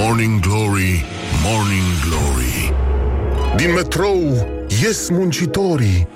Morning Glory, Morning Glory. Din metrou ies muncitorii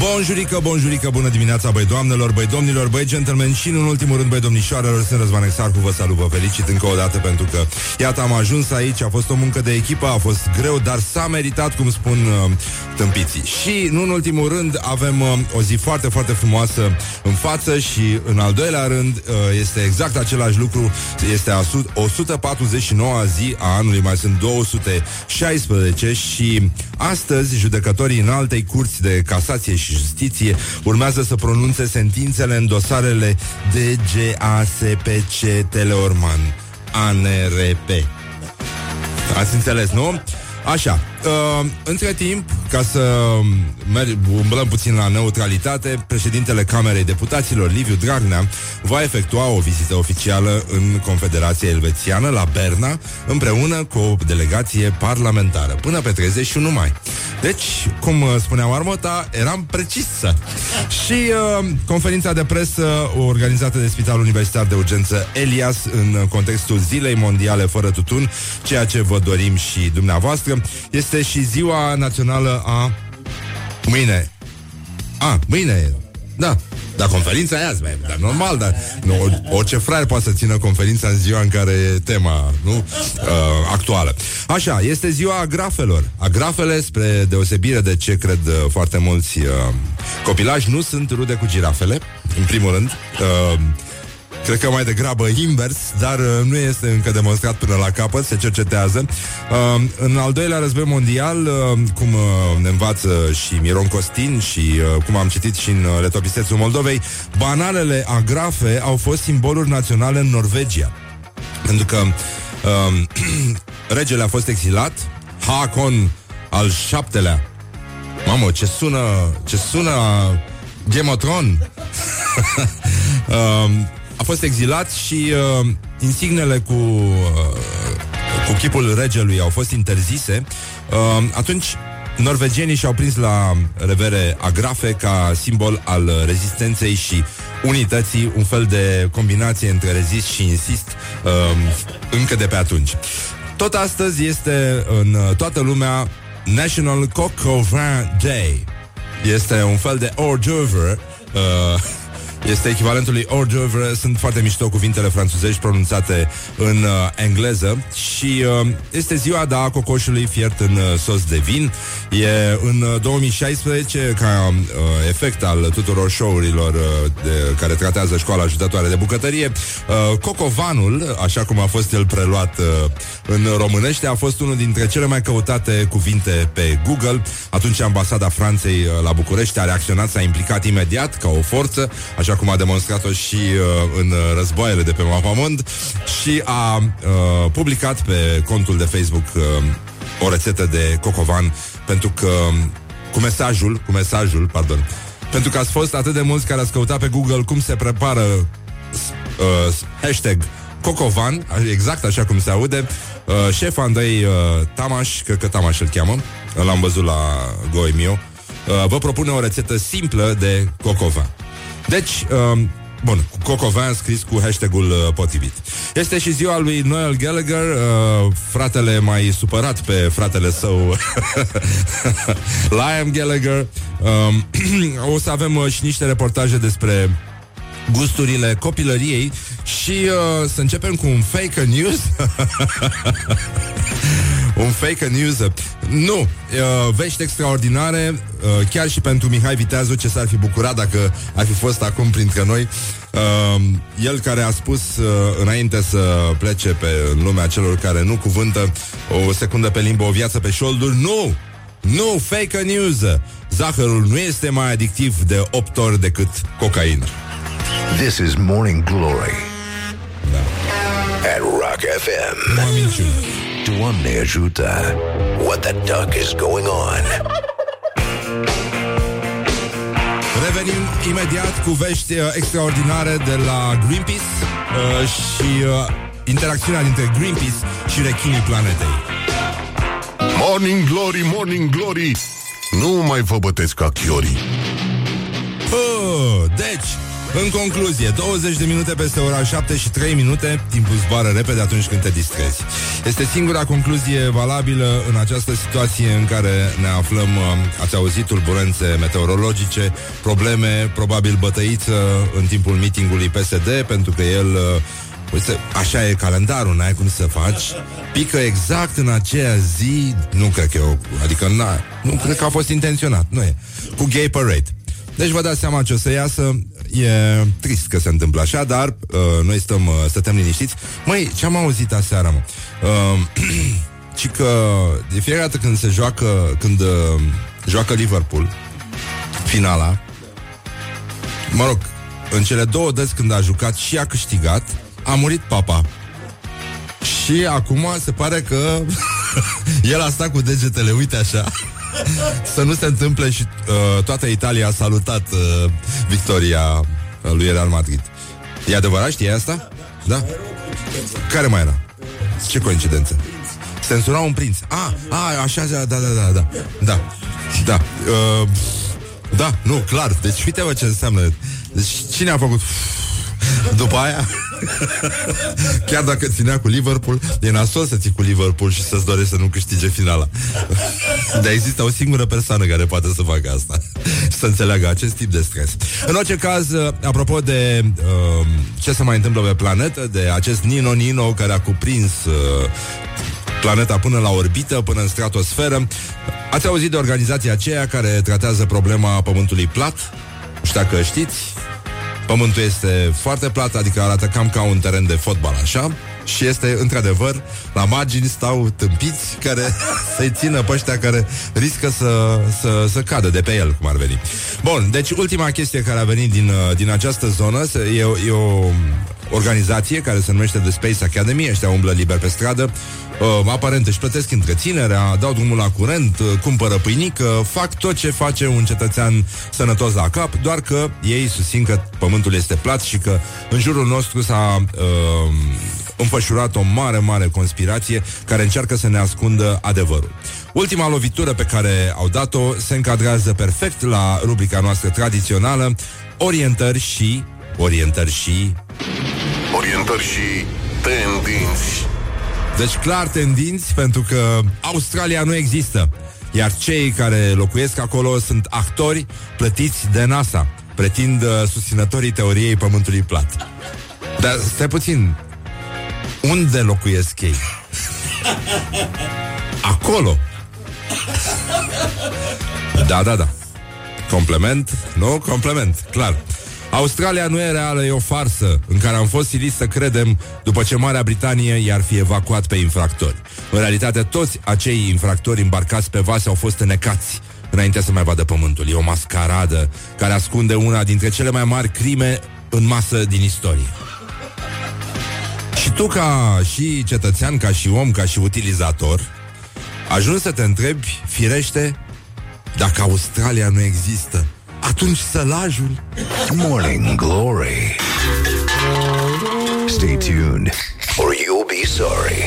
Bonjurică, bonjurică, bună dimineața, băi doamnelor, băi domnilor, băi gentlemen și, în ultimul rând, băi domnișoarelor, sunt Răzvan Exarcu, vă salut, vă felicit încă o dată pentru că, iată, am ajuns aici, a fost o muncă de echipă, a fost greu, dar s-a meritat, cum spun uh, tâmpiții. Și, nu în ultimul rând, avem uh, o zi foarte, foarte frumoasă în față și, în al doilea rând, uh, este exact același lucru, este a 149 zi a anului, mai sunt 216 și astăzi judecătorii în altei curți de casație și Justiție urmează să pronunțe sentințele în dosarele DGASPC Teleorman ANRP. Ați înțeles, nu? Așa, uh, între timp, ca să merg, umblăm puțin la neutralitate, președintele Camerei Deputaților, Liviu Dragnea, va efectua o vizită oficială în Confederația Elvețiană, la Berna, împreună cu o delegație parlamentară, până pe 31 mai. Deci, cum uh, spunea Marmota, eram precisă. Și uh, conferința de presă organizată de Spitalul Universitar de Urgență Elias în contextul Zilei Mondiale fără tutun, ceea ce vă dorim și dumneavoastră, este și ziua națională a... Mâine. A, mâine. Da, dar conferința e azi, mai, dar normal, dar nu, orice fraier poate să țină conferința în ziua în care e tema nu? Uh, actuală. Așa, este ziua agrafelor. Agrafele, spre deosebire de ce cred uh, foarte mulți uh, copilași, nu sunt rude cu girafele, în primul rând. Uh, Cred că mai degrabă invers, dar uh, nu este încă demonstrat până la capăt, se cercetează. Uh, în al doilea război mondial, uh, cum uh, ne învață și Miron Costin și uh, cum am citit și în uh, Letopistețul Moldovei, banalele agrafe au fost simboluri naționale în Norvegia. Pentru că uh, regele a fost exilat, Hakon al șaptelea. Mamă, ce sună, ce sună Game of Thrones. uh, a fost exilat și uh, insignele cu, uh, cu chipul regelui au fost interzise. Uh, atunci norvegienii și-au prins la revere agrafe ca simbol al rezistenței și unității, un fel de combinație între rezist și insist uh, încă de pe atunci. Tot astăzi este în toată lumea National Coq au Vin Day. Este un fel de hors d'oeuvre uh, este echivalentul lui hors d'oeuvre. Sunt foarte mișto cuvintele franțuzești pronunțate în uh, engleză și uh, este ziua da cocoșului fiert în uh, sos de vin. E în uh, 2016 ca uh, efect al tuturor show-urilor uh, de, care tratează școala ajutătoare de bucătărie. Uh, Cocovanul, așa cum a fost el preluat uh, în românește, a fost unul dintre cele mai căutate cuvinte pe Google. Atunci ambasada Franței uh, la București a reacționat, s-a implicat imediat ca o forță, așa așa cum a demonstrat-o și uh, în războaiele de pe Mapamond și a uh, publicat pe contul de Facebook uh, o rețetă de cocovan pentru că cu mesajul, cu mesajul, pardon, pentru că ați fost atât de mulți care ați căutat pe Google cum se prepară uh, hashtag Cocovan, exact așa cum se aude, uh, șef Andrei uh, Tamaș, cred că Tamaș îl cheamă, l-am văzut la Goemio, uh, vă propune o rețetă simplă de cocovan. Deci, um, Bun, cu Cocovin scris cu hashtagul uh, potrivit. Este și ziua lui Noel Gallagher, uh, fratele mai supărat pe fratele său, Liam Gallagher. Um, o să avem uh, și niște reportaje despre gusturile copilăriei și uh, să începem cu un fake news. un fake news. Nu, uh, vești extraordinare, uh, chiar și pentru Mihai Viteazu, ce s-ar fi bucurat dacă ar fi fost acum printre noi. Uh, el care a spus uh, înainte să plece pe lumea celor care nu cuvântă o secundă pe limbă, o viață pe șolduri, nu! Nu, fake news! Zahărul nu este mai adictiv de 8 ori decât cocaina. This is Morning Glory Da. at Rock FM. Nu am minciună. Doamne ajută! What the duck is going on? Revenim imediat cu vești uh, extraordinare de la Greenpeace uh, și uh, interacțiunea dintre Greenpeace și rechinii planetei. Morning Glory, Morning Glory! Nu mai vă bătesc ca chiorii. Uh, deci, În concluzie, 20 de minute peste ora 7 și 3 minute, timpul zboară repede atunci când te distrezi. Este singura concluzie valabilă în această situație în care ne aflăm. Ați auzit turbulențe meteorologice, probleme, probabil bătăiță în timpul meetingului PSD, pentru că el Uite, așa e calendarul, n-ai cum să faci Pică exact în aceea zi Nu cred că e o... Adică n-a, nu cred că a fost intenționat Nu e Cu gay parade Deci vă dați seama ce o să iasă E trist că se întâmplă așa Dar uh, noi stăm, uh, stătem liniștiți Măi, ce-am auzit aseară, mă? Uh, ci că de fiecare dată când se joacă Când uh, joacă Liverpool Finala Mă rog, în cele două dăți când a jucat și a câștigat a murit papa. Și acum se pare că el a stat cu degetele, uite așa, să nu se întâmple și uh, toată Italia a salutat uh, victoria lui Real Madrid. E adevărat, știi asta? Da? Care mai era? Ce coincidență? Censura un prinț. Ah, a, așa, da, da, da, da. Da. Da. Uh, da, nu, clar. Deci uite ce înseamnă. Deci cine a făcut după aia Chiar dacă ținea cu Liverpool E nasol să ții cu Liverpool Și să-ți dorești să nu câștige finala Dar există o singură persoană Care poate să facă asta Să înțeleagă acest tip de stres În orice caz, apropo de uh, Ce se mai întâmplă pe planetă De acest Nino Nino care a cuprins uh, planeta până la orbită, până în stratosferă. Ați auzit de organizația aceea care tratează problema Pământului plat? Nu știu dacă știți, Pământul este foarte plat, adică arată cam ca un teren de fotbal, așa? Și este, într-adevăr, la margini stau tâmpiți care să-i țină pe ăștia care riscă să, să, să cadă de pe el, cum ar veni. Bun, deci ultima chestie care a venit din, din această zonă e, e o organizație care se numește The Space Academy, ăștia umblă liber pe stradă, uh, aparent își plătesc întreținerea, dau drumul la curent, uh, cumpără pâinică, fac tot ce face un cetățean sănătos la cap, doar că ei susțin că pământul este plat și că în jurul nostru s-a uh, înfășurat o mare, mare conspirație care încearcă să ne ascundă adevărul. Ultima lovitură pe care au dat-o se încadrează perfect la rubrica noastră tradițională Orientări și... Orientări și... Orientări și tendinți deci clar tendinți pentru că Australia nu există Iar cei care locuiesc acolo sunt actori plătiți de NASA Pretind uh, susținătorii teoriei Pământului plat Dar stai puțin Unde locuiesc ei? Acolo Da, da, da Complement? Nu? Complement, clar Australia nu e reală, e o farsă în care am fost siliți să credem după ce Marea Britanie i-ar fi evacuat pe infractori. În realitate, toți acei infractori îmbarcați pe vase au fost înecați înainte să mai vadă pământul. E o mascaradă care ascunde una dintre cele mai mari crime în masă din istorie. Și tu, ca și cetățean, ca și om, ca și utilizator, ajungi să te întrebi, firește, dacă Australia nu există, atunci sălajul. Morning Glory. Stay tuned Or you'll be sorry.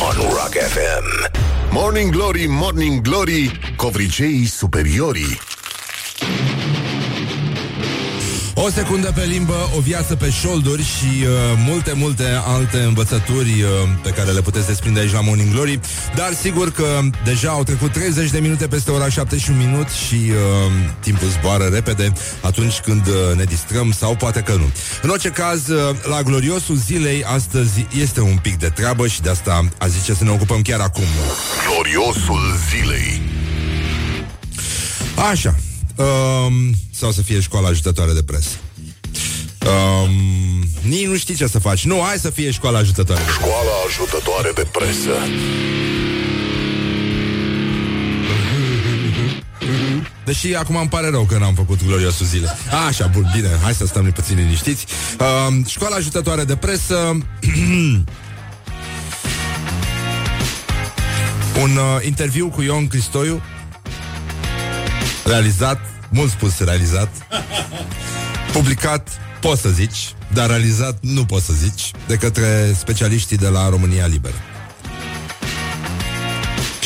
On Rock FM Morning Glory, Morning Glory Covriceii superiorii O secundă pe limbă, o viață pe șolduri și uh, multe, multe alte învățături uh, pe care le puteți desprinde aici la Morning Glory. Dar sigur că deja au trecut 30 de minute peste ora 7 și un minut și uh, timpul zboară repede atunci când uh, ne distrăm sau poate că nu. În orice caz, uh, la gloriosul zilei astăzi este un pic de treabă și de asta a zice să ne ocupăm chiar acum. Gloriosul zilei Așa, Um, sau să fie școala ajutătoare de presă. Um, nici nu știi ce să faci. Nu, hai să fie școala ajutătoare. Școala ajutătoare de presă. Deși acum îmi pare rău că n-am făcut gloriosul zile. Așa, bun, bine, hai să stăm puțin liniștiți. Uh, școala ajutătoare de presă... Un uh, interviu cu Ion Cristoiu realizat, mult spus realizat, publicat, poți să zici, dar realizat nu poți să zici, de către specialiștii de la România Liberă.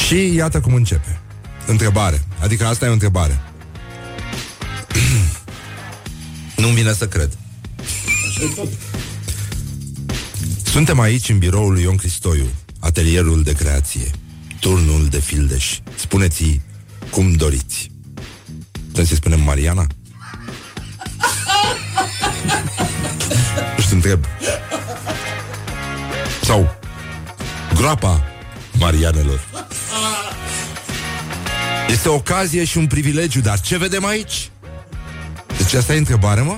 Și iată cum începe. Întrebare. Adică asta e o întrebare. Nu-mi vine să cred. Suntem aici în biroul lui Ion Cristoiu, atelierul de creație, turnul de fildeș. Spuneți cum doriți. Putem să spunem Mariana? Nu știu, întreb. Sau groapa Marianelor. Este o ocazie și un privilegiu, dar ce vedem aici? Deci asta e întrebare, mă?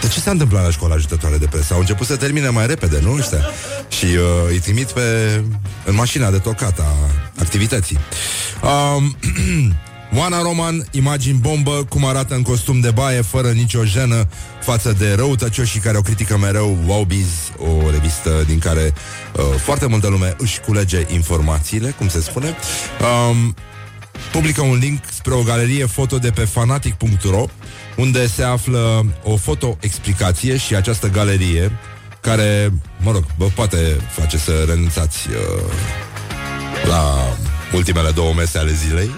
De ce s-a întâmplat la școala ajutătoare de presă? Au început să termine mai repede, nu? Ăștia. Și uh, îi trimit pe, în mașina de tocat a activității. Um, Oana Roman, imagini bombă, cum arată în costum de baie, fără nicio jenă față de răutăcioșii care o critică mereu Wowbiz, o revistă din care uh, foarte multă lume își culege informațiile, cum se spune. Um, publică un link spre o galerie foto de pe fanatic.ro unde se află o foto-explicație și această galerie care, mă rog, vă poate face să renunțați uh, la ultimele două mese ale zilei.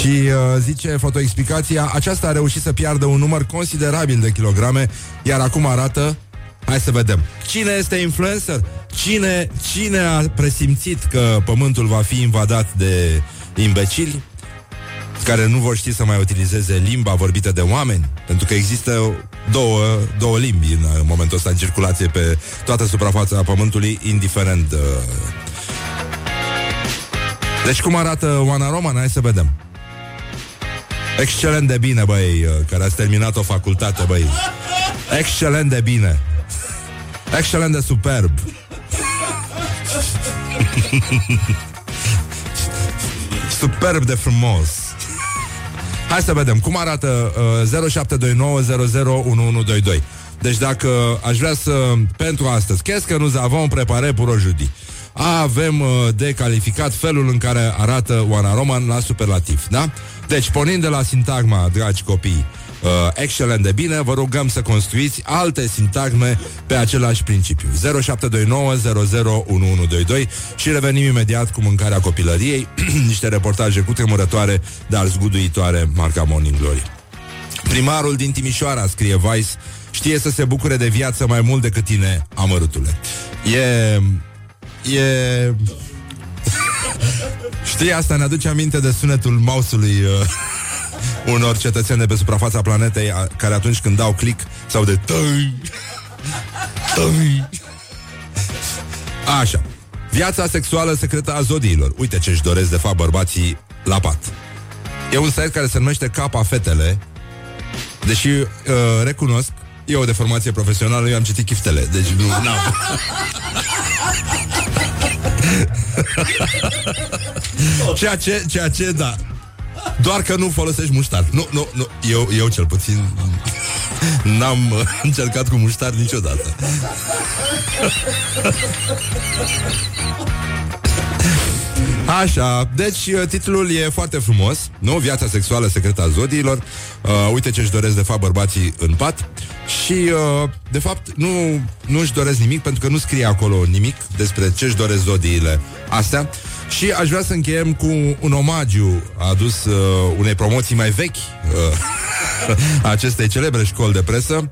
Și uh, zice fotoexplicația Aceasta a reușit să piardă un număr considerabil de kilograme Iar acum arată Hai să vedem. Cine este influencer? Cine, cine a presimțit că pământul va fi invadat de imbecili? care nu vor ști să mai utilizeze limba vorbită de oameni, pentru că există două, două limbi în momentul ăsta în circulație pe toată suprafața Pământului, indiferent. Uh... Deci cum arată Oana Roman? Hai să vedem. Excelent de bine, băi, uh, care ați terminat o facultate, băi. Excelent de bine. Excelent de superb. superb de frumos. Hai să vedem cum arată uh, 0729001122. Deci dacă aș vrea să pentru astăzi, qu'est-ce que nous avons préparé pour aujourd'hui? Avem uh, de calificat felul în care arată Oana Roman la superlativ, da? Deci, pornind de la sintagma, dragi copii, uh, excelent de bine, vă rugăm să construiți alte sintagme pe același principiu. 0729001122 și revenim imediat cu mâncarea copilăriei, niște reportaje cu tremurătoare, dar zguduitoare, marca Morning Glory. Primarul din Timișoara, scrie Vice, știe să se bucure de viață mai mult decât tine, amărâtule. E... E... Știi, asta ne aduce aminte de sunetul mouse-ului uh, unor cetățeni de pe suprafața planetei a, care atunci când dau click sau de tăi, tăi. Așa. Viața sexuală secretă a zodiilor. Uite ce își doresc de fapt bărbații la pat. E un site care se numește Capa Fetele, deși uh, recunosc, e o deformație profesională, eu am citit chiftele, deci nu am ceea ce, ceea ce, da, doar că nu folosești muștar. Nu, nu, nu. Eu, eu cel puțin n-am uh, încercat cu muștar niciodată. Așa, deci uh, titlul e foarte frumos, nu? Viața sexuală secretă a zodiilor. Uh, uite ce își doresc de fapt bărbații în pat. Și, uh, de fapt, nu, nu își doresc nimic pentru că nu scrie acolo nimic despre ce își doresc zodiile astea. Și aș vrea să încheiem cu un omagiu adus uh, unei promoții mai vechi uh, acestei celebre școli de presă.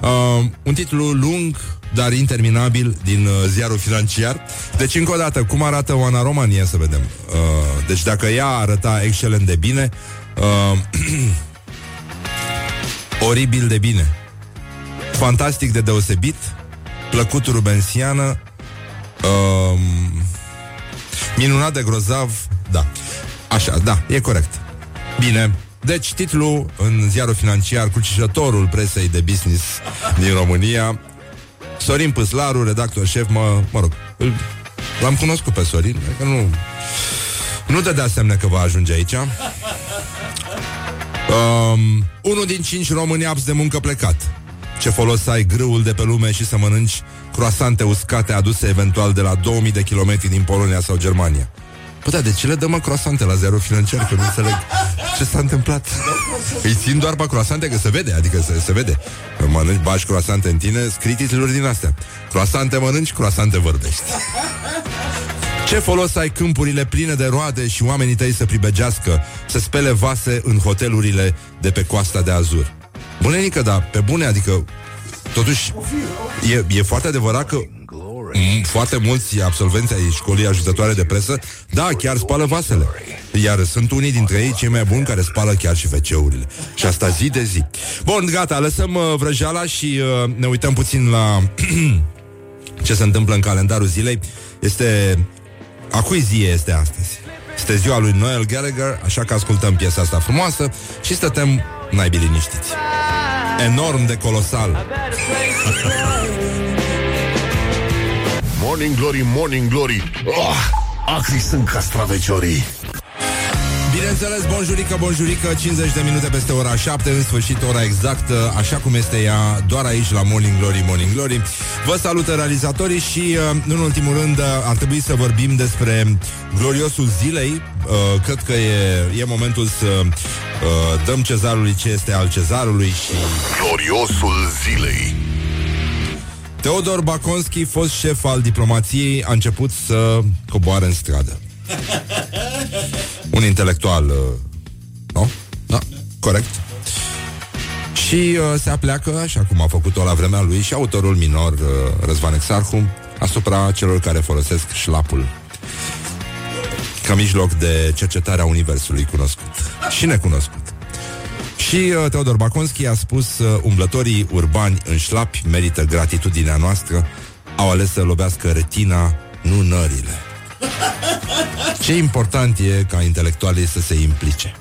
Uh, un titlu lung, dar interminabil din uh, ziarul financiar. Deci, încă o dată, cum arată Oana Romania, să vedem. Uh, deci, dacă ea arăta excelent de bine, uh, oribil de bine, fantastic de deosebit, plăcut rubensiană, uh, Minunat de grozav, da. Așa, da, e corect. Bine. Deci, titlul în ziarul financiar, crucișătorul presei de business din România, Sorin Păslaru, redactor șef, mă, mă rog, îl, l-am cunoscut pe Sorin, că nu, nu dădea semne că va ajunge aici. Um, unul din cinci români abs de muncă plecat. Ce folos să ai grâul de pe lume și să mănânci croasante uscate aduse eventual de la 2000 de kilometri din Polonia sau Germania. Păi da, de ce le dăm mă croasante la zero financiar? Că nu înțeleg ce s-a întâmplat. Îi țin doar pe croasante, că se vede, adică se, se vede. Mănânci, bași croasante în tine, scrii titluri din astea. Croasante mănânci, croasante vorbești. Ce folos ai câmpurile pline de roade și oamenii tăi să pribegească, să spele vase în hotelurile de pe coasta de Azur? Bunenică, da, pe bune, adică Totuși, e, e foarte adevărat că foarte mulți absolvenți ai școlii ajutătoare de presă, da, chiar spală vasele. Iar sunt unii dintre ei cei mai buni care spală chiar și WC-urile. Și asta zi de zi. Bun, gata, lăsăm uh, vrăjeala și uh, ne uităm puțin la ce se întâmplă în calendarul zilei. Este... A cui zi este astăzi? Este ziua lui Noel Gallagher, așa că ascultăm piesa asta frumoasă și stătem naibii liniștiți. Enorm de colosal. morning Glory, Morning Glory. Oh, Acri sunt castraveciorii. Bineînțeles, bonjurică, bonjurică 50 de minute peste ora 7 În sfârșit, ora exactă, așa cum este ea Doar aici la Morning Glory, Morning Glory. Vă salută realizatorii și uh, În ultimul rând, uh, ar trebui să vorbim Despre gloriosul zilei. Uh, Cred că e, e momentul să Dăm cezarului ce este al cezarului și... Gloriosul zilei Teodor Baconski, fost șef al diplomației, a început să coboare în stradă. Un intelectual, uh, nu? Da, corect. Și uh, se apleacă, așa cum a făcut-o la vremea lui, și autorul minor, uh, Răzvan Exarhu, asupra celor care folosesc șlapul ca mijloc de cercetare a universului cunoscut și necunoscut. Și uh, Teodor Baconski a spus uh, umblătorii urbani în șlapi merită gratitudinea noastră, au ales să lovească retina, nu nările. Ce important e ca intelectualii să se implice.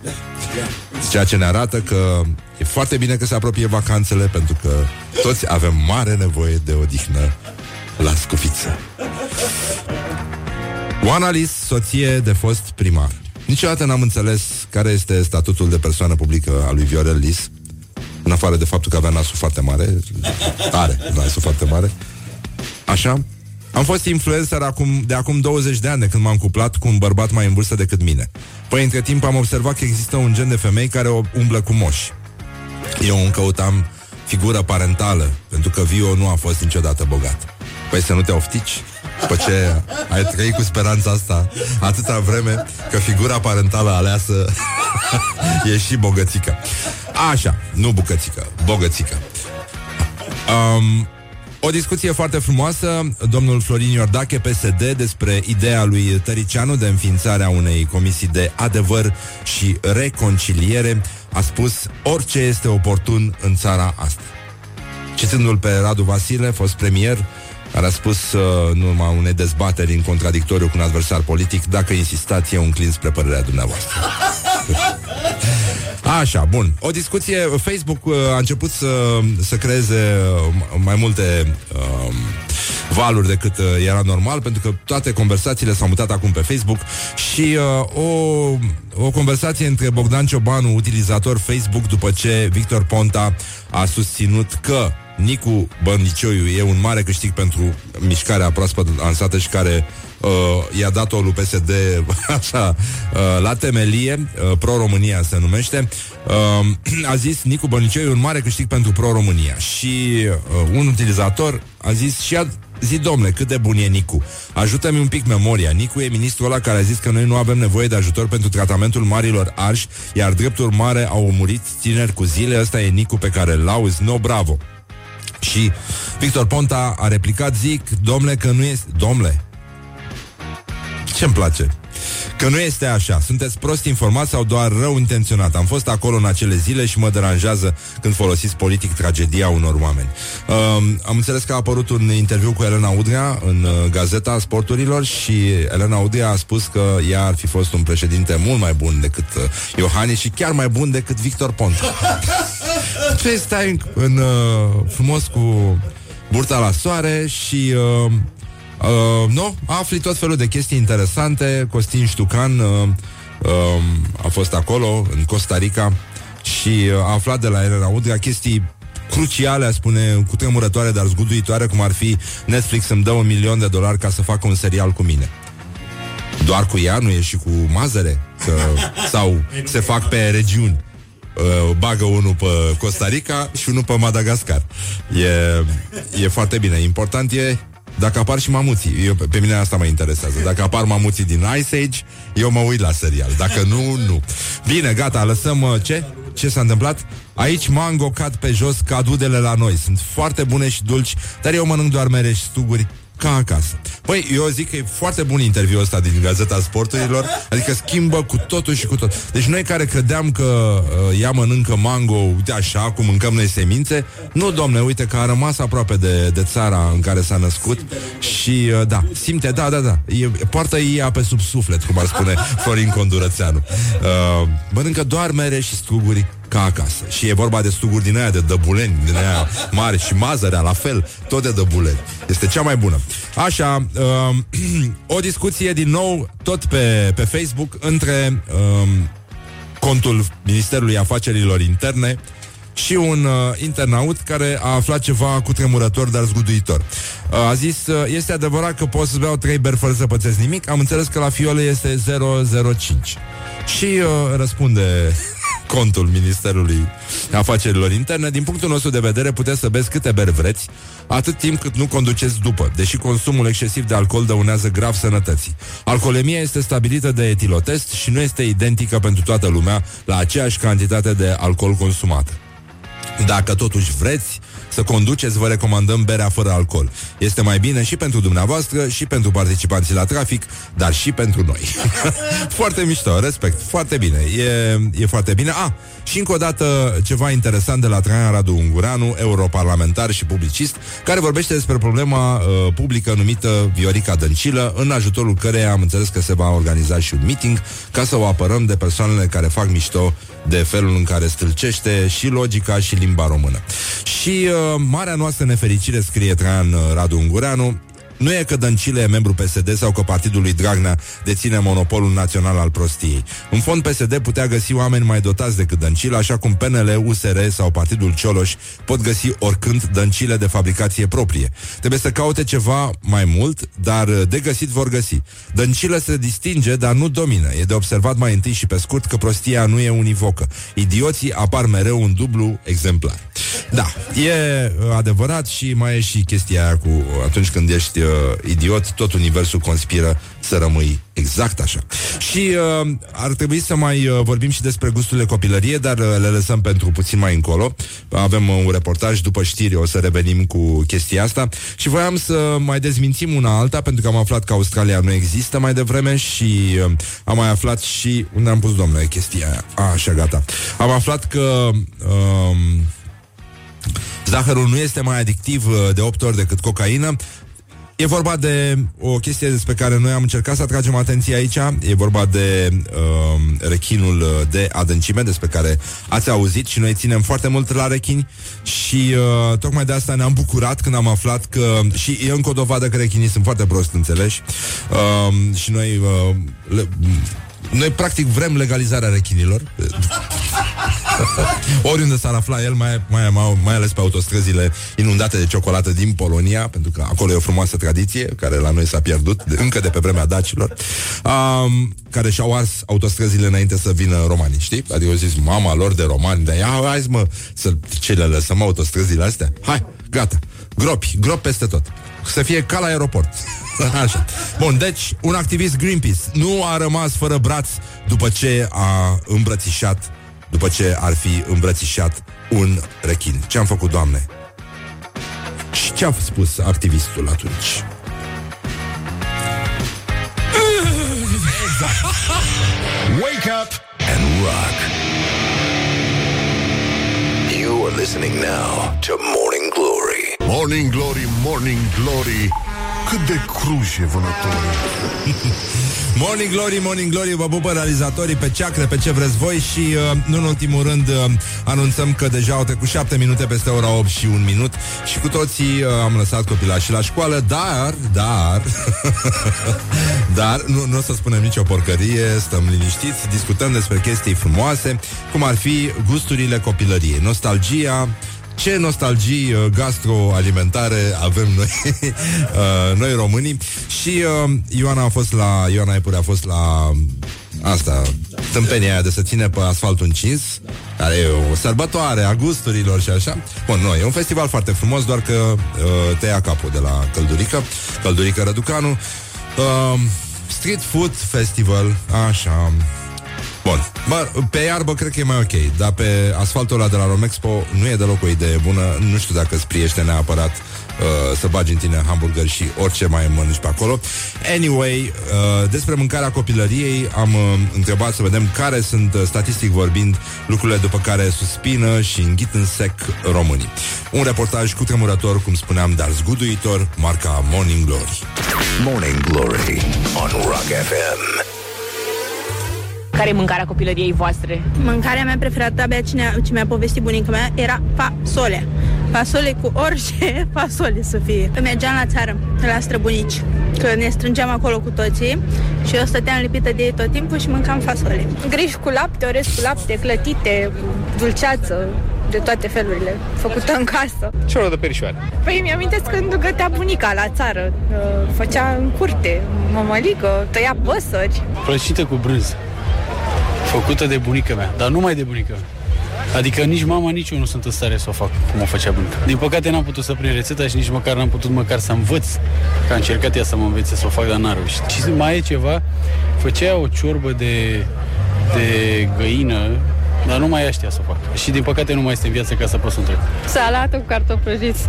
Ceea ce ne arată că e foarte bine că se apropie vacanțele, pentru că toți avem mare nevoie de odihnă la scufiță. Oana Lis, soție de fost primar. Niciodată n-am înțeles care este statutul de persoană publică a lui Viorel Lis, în afară de faptul că avea nasul foarte mare, are nasul foarte mare. Așa? Am fost influencer acum, de acum 20 de ani de când m-am cuplat cu un bărbat mai în vârstă decât mine. Păi, între timp am observat că există un gen de femei care o umblă cu moși. Eu încă căutam figură parentală, pentru că Vio nu a fost niciodată bogat. Păi să nu te oftici? După ce ai trăit cu speranța asta atâta vreme că figura parentală aleasă e și bogățică. Așa, nu bucățică, bogățică. Um, o discuție foarte frumoasă, domnul Florin Iordache, PSD, despre ideea lui Tăricianu de înființarea unei comisii de adevăr și reconciliere, a spus orice este oportun în țara asta. Citându-l pe Radu Vasile, fost premier, care a spus uh, în urma unei dezbateri în contradictoriu cu un adversar politic, dacă insistați, e un clin spre părerea dumneavoastră. Așa, bun. O discuție, Facebook uh, a început să, să creeze uh, mai multe uh, valuri decât uh, era normal, pentru că toate conversațiile s-au mutat acum pe Facebook și uh, o, o conversație între Bogdan Ciobanu, utilizator Facebook, după ce Victor Ponta a susținut că Nicu Băndicioiu e un mare câștig pentru mișcarea proaspăt lansată și care uh, i-a dat-o lui PSD așa, uh, la temelie, uh, Pro-România se numește, uh, a zis Nicu Băndicioiu un mare câștig pentru Pro-România și uh, un utilizator a zis și a Zi, domnule, cât de bun e Nicu. Ajută-mi un pic memoria. Nicu e ministrul ăla care a zis că noi nu avem nevoie de ajutor pentru tratamentul marilor arși, iar drept urmare au murit tineri cu zile. Ăsta e Nicu pe care îl auzi. No, bravo! Și Victor Ponta a replicat, zic, domnule, că nu este... Domnule, ce-mi place? Că nu este așa. Sunteți prost informați sau doar rău intenționat. Am fost acolo în acele zile și mă deranjează când folosiți politic tragedia unor oameni. Uh, am înțeles că a apărut un interviu cu Elena Udrea în uh, Gazeta Sporturilor și Elena Udrea a spus că ea ar fi fost un președinte mult mai bun decât uh, Iohannis și chiar mai bun decât Victor Ponta. Ce stai în, în uh, frumos cu burta la soare și uh, uh, nu, afli tot felul de chestii interesante. Costin Ștucan uh, uh, a fost acolo, în Costa Rica și uh, a aflat de la Elena Udrea chestii cruciale, spune, cu tremurătoare, dar zguduitoare, cum ar fi Netflix îmi dă un milion de dolari ca să facă un serial cu mine. Doar cu ea, nu e și cu mazăre? Că, sau se fac pe regiuni uh, bagă unul pe Costa Rica și unul pe Madagascar. E, e foarte bine. Important e dacă apar și mamuții. Eu, pe mine asta mă interesează. Dacă apar mamuții din Ice Age, eu mă uit la serial. Dacă nu, nu. Bine, gata, lăsăm uh, ce? Ce s-a întâmplat? Aici mango cad pe jos ca dudele la noi. Sunt foarte bune și dulci, dar eu mănânc doar mere și stuguri ca acasă. Păi, eu zic că e foarte bun interviul ăsta din Gazeta Sporturilor, adică schimbă cu totul și cu tot. Deci noi care credeam că uh, ea mănâncă mango, uite așa, cum mâncăm noi semințe, nu, domne, uite că a rămas aproape de, de țara în care s-a născut și, uh, da, simte, da, da, da, e, poartă ea pe sub suflet, cum ar spune Florin Condurățeanu. Uh, mănâncă doar mere și struguri ca acasă. Și e vorba de stuguri din aia de dăbuleni, din aia mari și mazărea, la fel, tot de dăbuleni. Este cea mai bună. Așa, uh, o discuție din nou, tot pe, pe Facebook, între uh, contul Ministerului Afacerilor Interne și un uh, internaut care a aflat ceva cu tremurător, dar zguduitor. Uh, a zis, uh, este adevărat că pot să beau trei beri fără să pățesc nimic, am înțeles că la fiole este 005. Și uh, răspunde contul Ministerului Afacerilor Interne. Din punctul nostru de vedere, puteți să beți câte beri vreți, atât timp cât nu conduceți după, deși consumul excesiv de alcool dăunează grav sănătății. Alcoolemia este stabilită de etilotest și nu este identică pentru toată lumea la aceeași cantitate de alcool consumată. Dacă totuși vreți să conduceți, vă recomandăm berea fără alcool. Este mai bine și pentru dumneavoastră, și pentru participanții la trafic, dar și pentru noi. foarte mișto, respect, foarte bine. E, e foarte bine. Ah, și încă o dată ceva interesant de la Traian Radu Ungureanu, europarlamentar și publicist, care vorbește despre problema uh, publică numită Viorica Dăncilă, în ajutorul căreia am înțeles că se va organiza și un meeting ca să o apărăm de persoanele care fac mișto de felul în care stâlcește și logica și limba română. Și uh, marea noastră nefericire, scrie Traian uh, Radu Ungureanu, nu e că Dăncilă e membru PSD sau că partidul lui Dragnea deține monopolul național al prostiei. În fond, PSD putea găsi oameni mai dotați decât Dăncilă, așa cum PNL, USR sau partidul Cioloș pot găsi oricând Dăncile de fabricație proprie. Trebuie să caute ceva mai mult, dar de găsit vor găsi. Dăncilă se distinge, dar nu domină. E de observat mai întâi și pe scurt că prostia nu e univocă. Idioții apar mereu un dublu exemplar. Da, e adevărat și mai e și chestia aia cu atunci când ești uh, idiot, tot universul conspiră să rămâi exact așa. Și uh, ar trebui să mai uh, vorbim și despre gusturile copilărie, dar uh, le lăsăm pentru puțin mai încolo. Avem uh, un reportaj după știri, o să revenim cu chestia asta. Și voiam să mai dezmințim una alta, pentru că am aflat că Australia nu există mai devreme și uh, am mai aflat și... Unde am pus, domnule, chestia aia? A, așa, gata. Am aflat că... Uh, Zahărul nu este mai adictiv uh, de 8 ori decât cocaină. E vorba de o chestie despre care noi am încercat să atragem atenție aici. E vorba de uh, rechinul de adâncime despre care ați auzit și noi ținem foarte mult la rechini și uh, tocmai de asta ne-am bucurat când am aflat că și e încă o dovadă că rechinii sunt foarte prost înțeleși uh, și noi uh, le, noi practic vrem legalizarea rechinilor Oriunde s-ar afla el, mai, mai, mai, mai ales pe autostrăzile inundate de ciocolată din Polonia, pentru că acolo e o frumoasă tradiție, care la noi s-a pierdut, de, încă de pe vremea dacilor, um, care și-au ars autostrăzile înainte să vină romanii, știi? Adică au zis, mama lor de romani, de ia, hai mă, să ce le lăsăm autostrăzile astea? Hai, gata, gropi, gropi peste tot. Să fie ca la aeroport. Așa. Bun, deci, un activist Greenpeace nu a rămas fără braț după ce a îmbrățișat după ce ar fi îmbrățișat un rechin. Ce am făcut, Doamne? Și ce a spus activistul atunci? Exact. Wake up and rock. You are listening now to Morning Glory. Morning Glory, Morning Glory. Cât de cruji e vânătorii Morning Glory, Morning Glory Vă pupă realizatorii pe ceacre, pe ce vreți voi Și uh, nu în ultimul rând uh, Anunțăm că deja au trecut 7 minute Peste ora 8 și 1 minut Și cu toții uh, am lăsat copilașii la școală Dar, dar Dar, nu, nu o să spunem nicio porcărie Stăm liniștiți, discutăm despre chestii frumoase Cum ar fi gusturile copilăriei. Nostalgia ce nostalgii uh, gastroalimentare avem noi, uh, noi românii. Și uh, Ioana a fost la Ioana Epure a fost la Asta, tâmpenia aia de să ține pe asfaltul încins, care e o sărbătoare a gusturilor și așa. Bun, nu, e un festival foarte frumos, doar că uh, te ia capul de la Căldurică, Căldurică Răducanu. Uh, Street Food Festival, așa, Bun. Bă, pe iarbă cred că e mai ok, dar pe asfaltul ăla de la Romexpo nu e deloc o idee bună. Nu știu dacă îți priește neapărat uh, să bagi în tine hamburger și orice mai mănânci pe acolo. Anyway, uh, despre mâncarea copilăriei am uh, întrebat să vedem care sunt, uh, statistic vorbind, lucrurile după care suspină și înghit în sec românii. Un reportaj cu tremurător, cum spuneam, dar zguduitor, marca Morning Glory. Morning Glory on Rock FM. Care e mâncarea copilăriei voastre? Mâncarea mea preferată, abia cine, ce mi-a povestit bunica mea, era fasole. Fasole cu orice fasole să fie. Mergeam la țară, la străbunici, că ne strângeam acolo cu toții și eu stăteam lipită de ei tot timpul și mâncam fasole. Griș cu lapte, orez cu lapte, clătite, dulceață, de toate felurile, făcută în casă. Ce de perișoare? Păi mi-amintesc când gătea bunica la țară, uh, făcea în curte, mămăligă, tăia păsări. Prăjită cu brânză făcută de bunica mea, dar nu mai de bunica mea. Adică nici mama, nici eu nu sunt în stare să o fac cum o făcea bunica. Din păcate n-am putut să prind rețeta și nici măcar n-am putut măcar să învăț. Că a încercat ea să mă învețe să o fac, dar n-a reușit. Și mai e ceva, făcea o ciorbă de, de găină, dar nu mai știa să o fac. Și din păcate nu mai este în viață ca să pot să întreb. Salată cu cartofi prăjiți.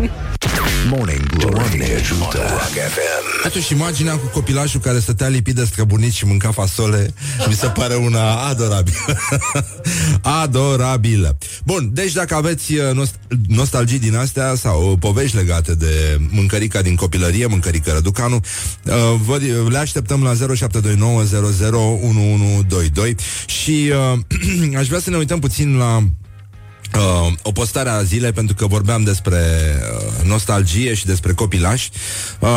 Morning Glory. Doamne ajută. Rock FM Atunci imaginea cu copilașul care stătea lipit de străbunici și mânca fasole? Mi se pare una adorabilă. Adorabilă. Bun, deci dacă aveți uh, nost- nostalgii din astea Sau povești legate de mâncărica din copilărie Mâncărica Răducanu uh, Le așteptăm la 0729001122 Și uh, aș vrea să ne uităm puțin la Uh, o postare a zilei pentru că vorbeam despre uh, nostalgie și despre copilași. Uh,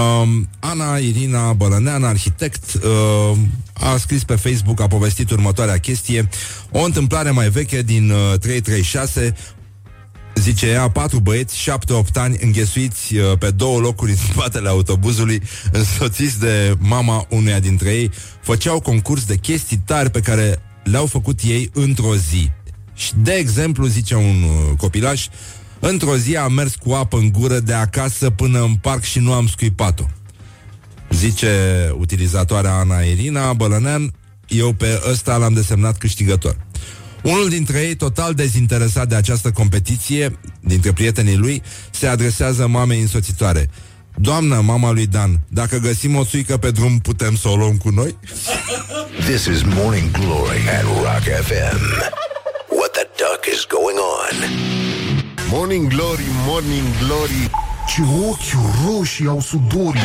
Ana Irina Bălănean, arhitect, uh, a scris pe Facebook, a povestit următoarea chestie. O întâmplare mai veche din uh, 336, Zice ea, patru băieți, șapte-opt ani, înghesuiți uh, pe două locuri în spatele autobuzului, însoțiți de mama unuia dintre ei, făceau concurs de chestii tari pe care le-au făcut ei într-o zi. Și, de exemplu, zice un uh, copilaș, într-o zi am mers cu apă în gură de acasă până în parc și nu am scuipat-o. Zice utilizatoarea Ana Irina Bălănean, eu pe ăsta l-am desemnat câștigător. Unul dintre ei, total dezinteresat de această competiție, dintre prietenii lui, se adresează mamei însoțitoare. Doamnă, mama lui Dan, dacă găsim o țuică pe drum, putem să o luăm cu noi? This is Morning Glory at Rock FM. What the duck is going on? Morning Glory, Morning Glory. Ce ochi roșii au sudorii.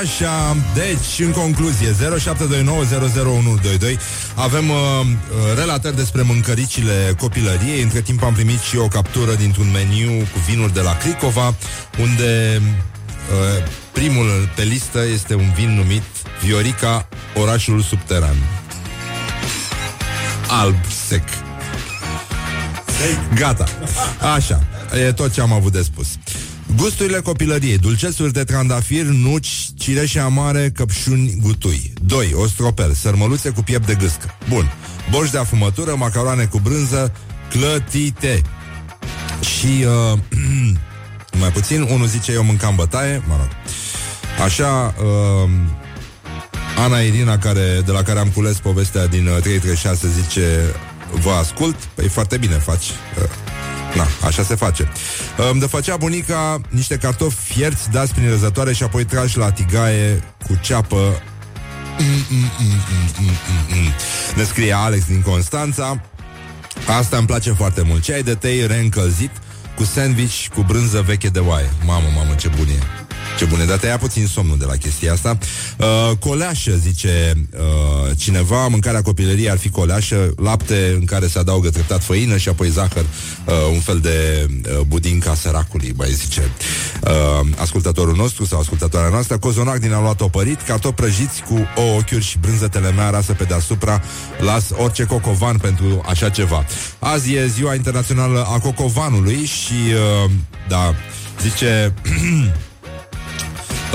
Așa, deci, în concluzie 0729001122 Avem uh, uh, relatări despre mâncăricile copilăriei. Între timp am primit și o captură dintr-un meniu cu vinuri de la Cricova Unde uh, primul pe listă este un vin numit Viorica, orașul subteran alb sec. Gata. Așa. E tot ce am avut de spus. Gusturile copilăriei Dulcețuri de trandafir, nuci, cireșe amare, căpșuni, gutui 2. Ostropel, sărmăluțe cu piept de gâscă Bun Borș de afumătură, macaroane cu brânză Clătite Și uh, Mai puțin, unul zice eu mâncam bătaie Mă rog Așa uh, Ana Irina, care, de la care am cules povestea din 336, uh, zice Vă ascult? Păi foarte bine faci. Uh, Na, așa se face. Îmi de făcea bunica niște cartofi fierți dați prin răzătoare și apoi trași la tigaie cu ceapă. Ne scrie Alex din Constanța. Asta îmi place foarte mult. Ceai de tei reîncălzit cu sandwich cu brânză veche de oaie? Mamă, mamă, ce bun e ce bune, dar te ia puțin somnul de la chestia asta. Uh, coleașă, zice uh, cineva, mâncarea copilăriei ar fi coleașă, lapte în care se adaugă treptat făină și apoi zahăr, uh, un fel de uh, budinca săracului, mai zice uh, ascultătorul nostru sau ascultătoarea noastră. Cozonac din aluat opărit, cartofi prăjiți cu ouă, ochiuri și brânză telemea rasă pe deasupra. Las orice cocovan pentru așa ceva. Azi e ziua internațională a cocovanului și, uh, da, zice...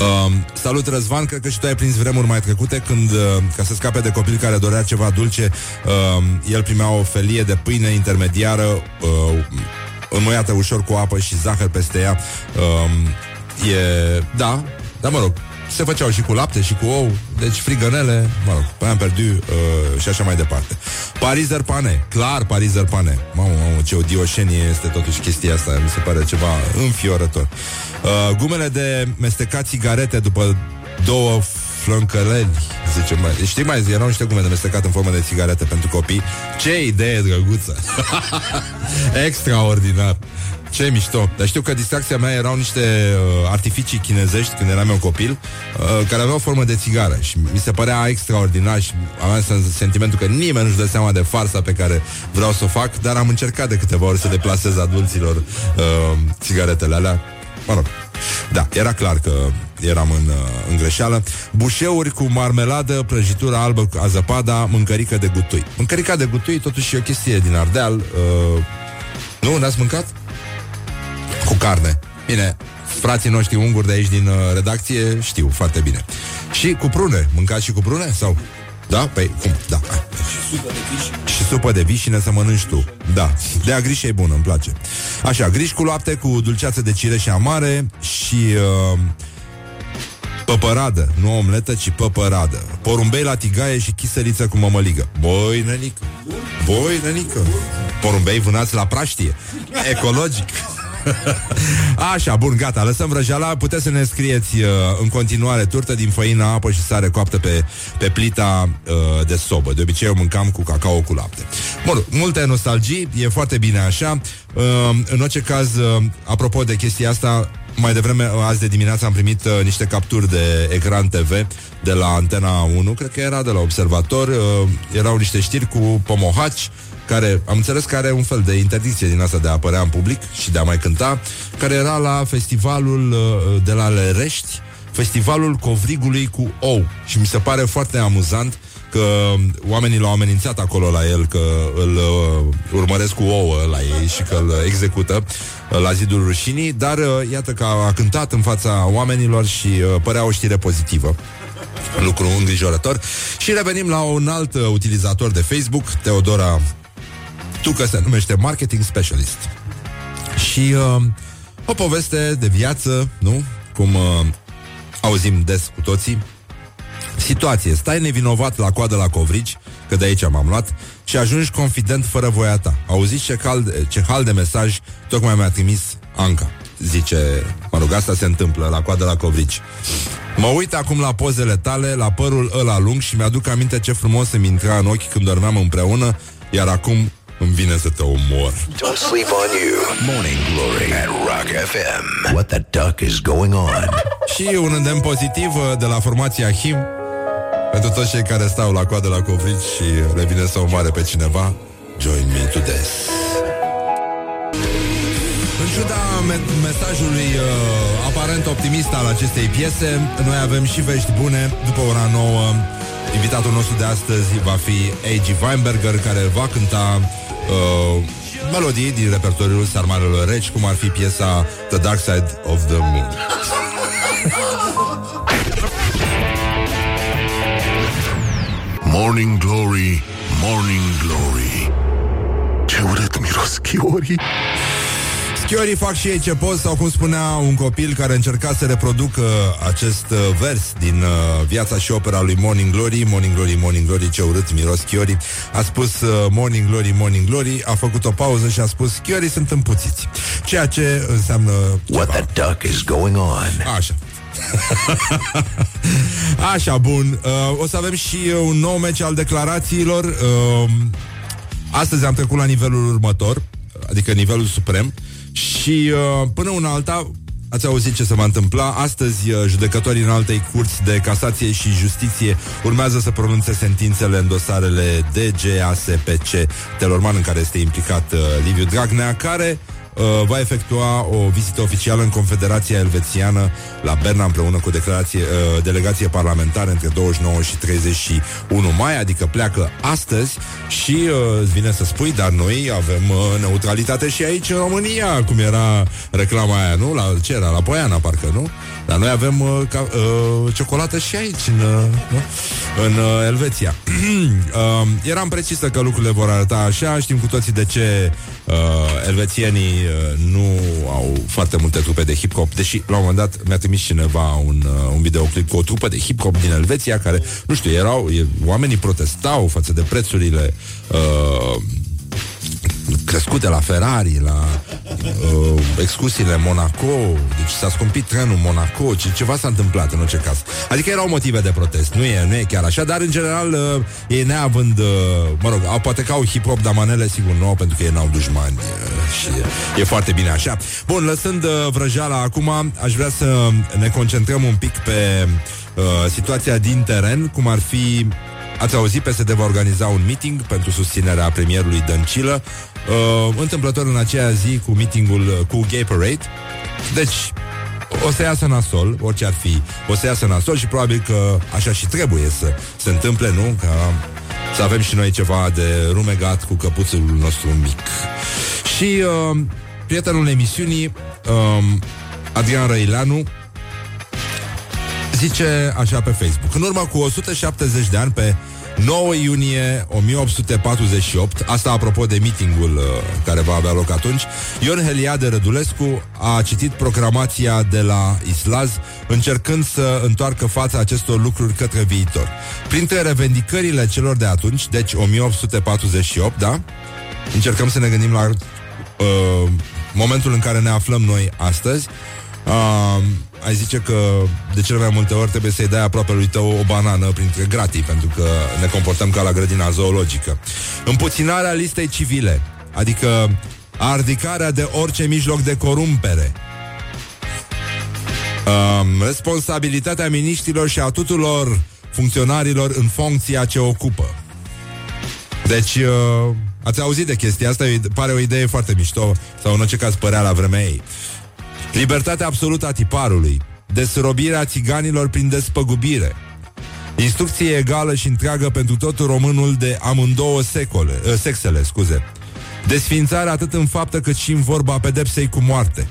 Uh, salut Răzvan, cred că și tu ai prins vremuri mai trecute când, uh, ca să scape de copil care dorea ceva dulce, uh, el primea o felie de pâine intermediară uh, înmuiată ușor cu apă și zahăr peste ea. Uh, e, da, dar mă rog, se făceau și cu lapte și cu ou, deci frigănele, mă rog, pe am perdu uh, și așa mai departe. Parizer pane, clar parizer pane. Mamă, mamă, ce o dioșenie este totuși chestia asta, mi se pare ceva înfiorător. Uh, gumele de mestecat țigarete după două flâncăleli, zice mai. Știi mai zi, erau niște gume de mestecat în formă de țigarete pentru copii. Ce idee drăguță! Extraordinar! Ce mișto! Dar știu că distracția mea erau niște uh, artificii chinezești când eram eu copil, uh, care aveau formă de țigară și mi se părea extraordinar și aveam sentimentul că nimeni nu-și dă seama de farsa pe care vreau să o fac, dar am încercat de câteva ori să le plasez adulților uh, țigaretele alea. Mă rog, da, era clar că eram în, uh, în greșeală. Bușeuri cu marmeladă, prăjitură albă, azăpada, mâncărică de gutui. Mâncărica de gutui totuși e o chestie din Ardeal. Uh, nu? N-ați mâncat? Cu carne. Bine, frații noștri unguri de aici din uh, redacție știu foarte bine. Și cu prune. Mâncați și cu prune? Sau... Da? Păi, cum? Da. Și supă de vișine. Și supă de vișine să mănânci tu. Da. De agriș e bună, îmi place. Așa, griș cu lapte, cu dulceață de cireșe amare și... Uh, Păpăradă, nu omletă, ci păpăradă Porumbei la tigaie și chisăriță cu mămăligă Boi, nenică Boi, nenică Porumbei vânați la praștie Ecologic Așa, bun, gata, lăsăm vrăjeala. Puteți să ne scrieți uh, în continuare Turtă din făină, apă și sare coaptă Pe, pe plita uh, de sobă. De obicei eu mâncam cu cacao cu lapte. Bun, multe nostalgii, e foarte bine așa. Uh, În orice caz, uh, apropo de chestia asta mai devreme, uh, azi de dimineață am primit uh, niște capturi de ecran TV de la Antena 1, cred că era de la Observator, uh, erau niște știri cu pomohaci care, am înțeles că are un fel de interdicție din asta de a apărea în public și de a mai cânta, care era la festivalul uh, de la Lerești, festivalul covrigului cu ou. Și mi se pare foarte amuzant că oamenii l-au amenințat acolo la el, că îl uh, urmăresc cu ouă la ei și că îl execută uh, la zidul rușinii, dar uh, iată că a, a cântat în fața oamenilor și uh, părea o știre pozitivă. Lucru îngrijorător. Și revenim la un alt uh, utilizator de Facebook, Teodora tu că se numește Marketing Specialist. Și uh, o poveste de viață, nu? Cum uh, auzim des cu toții. Situație. Stai nevinovat la coadă la covrigi, că de aici m-am luat, și ajungi confident fără voia ta. Auziți ce, cal, ce hal de mesaj tocmai mi-a trimis Anca. Zice, mă rog, asta se întâmplă la coadă la covrigi. Mă uit acum la pozele tale, la părul ăla lung și mi-aduc aminte ce frumos îmi intra în ochi când dormeam împreună, iar acum îmi vine să te omor. Don't sleep on you. Morning Glory at Rock FM. What the duck is going on? Și un îndemn pozitiv uh, de la formația HIM pentru toți cei care stau la coadă la covrigi și le vine să omoare pe cineva. Join me to death. În ciuda me- mesajului uh, aparent optimist al acestei piese, noi avem și vești bune. După ora 9, invitatul nostru de astăzi va fi A.G. Weinberger, care va cânta uh, melodii din repertoriul Sarmarelor Reci, cum ar fi piesa The Dark Side of the Moon. Morning Glory, Morning Glory. Ce urât miros chiorii. Schiorii fac și ei ce pot Sau cum spunea un copil care încerca să reproducă Acest uh, vers din uh, Viața și opera lui Morning Glory. Morning Glory, Morning Glory, ce urât miros Schiorii A spus uh, Morning Glory, Morning Glory A făcut o pauză și a spus Schiorii sunt împuțiți. Ceea ce înseamnă ceva. What the duck is going on? Așa. Așa, bun. Uh, O să avem și uh, un nou meci al declarațiilor. Uh, Astăzi am trecut la nivelul următor Adică nivelul suprem Și uh, până una alta Ați auzit ce se va întâmpla? Astăzi, uh, judecătorii în altei curți de casație și justiție urmează să pronunțe sentințele în dosarele DGASPC Telorman, în care este implicat uh, Liviu Dragnea, care uh, va efectua o vizită oficială în Confederația Elvețiană la Berna împreună cu declarație, uh, delegație parlamentară între 29 și 31 mai, adică pleacă astăzi și uh, îți vine să spui, dar noi avem uh, neutralitate și aici în România, cum era reclama aia, nu? La ce era? La Poiana, parcă, nu? Dar noi avem uh, ca, uh, ciocolată și aici, în, uh, nu? în uh, Elveția. uh, eram precisă că lucrurile vor arăta așa, știm cu toții de ce uh, elvețienii uh, nu au foarte multe trupe de hip-hop, deși la un moment dat mi-a trimis cineva un, uh, un videoclip cu o trupă de hip-hop din Elveția, care, nu știu, erau, e, oamenii protestau față de prețurile uh, crescute la Ferrari, la uh, excursiile Monaco, deci s-a scumpit trenul Monaco, ce, ceva s-a întâmplat în orice caz. Adică erau motive de protest, nu e, nu e chiar așa, dar în general uh, ei neavând, uh, mă rog, au, poate că au hip-hop, dar manele sigur nu, pentru că ei n-au dușmani uh, și e, e foarte bine așa. Bun, lăsând uh, vrăjeala acum, aș vrea să ne concentrăm un pic pe uh, situația din teren, cum ar fi Ați auzit, PSD va organiza un meeting pentru susținerea premierului Dăncilă, uh, întâmplător în aceea zi cu meetingul uh, cu Gay Parade. Deci, o să iasă nasol, orice ar fi, o să iasă nasol și probabil că așa și trebuie să se întâmple, nu? Ca să avem și noi ceva de rumegat cu căpuțul nostru mic. Și uh, prietenul emisiunii, uh, Adrian Răileanu, zice așa pe Facebook. În urmă cu 170 de ani, pe 9 iunie 1848, asta apropo de meetingul uh, care va avea loc atunci, Ion Heliade Rădulescu a citit proclamația de la Islaz, încercând să întoarcă fața acestor lucruri către viitor. Printre revendicările celor de atunci, deci 1848, da? Încercăm să ne gândim la uh, momentul în care ne aflăm noi astăzi. Uh, ai zice că de cele mai multe ori trebuie să-i dai aproape lui tău o banană printre gratii, pentru că ne comportăm ca la grădina zoologică. Împuținarea listei civile, adică ardicarea de orice mijloc de corumpere, um, responsabilitatea miniștrilor și a tuturor funcționarilor în funcția ce ocupă. Deci, uh, ați auzit de chestia asta, pare o idee foarte mișto, sau în orice caz părea la vremea ei. Libertatea absolută a tiparului, desrobirea țiganilor prin despăgubire, instrucție egală și întreagă pentru tot românul de amândouă secole, uh, sexele, scuze, desfințarea atât în faptă cât și în vorba pedepsei cu moarte,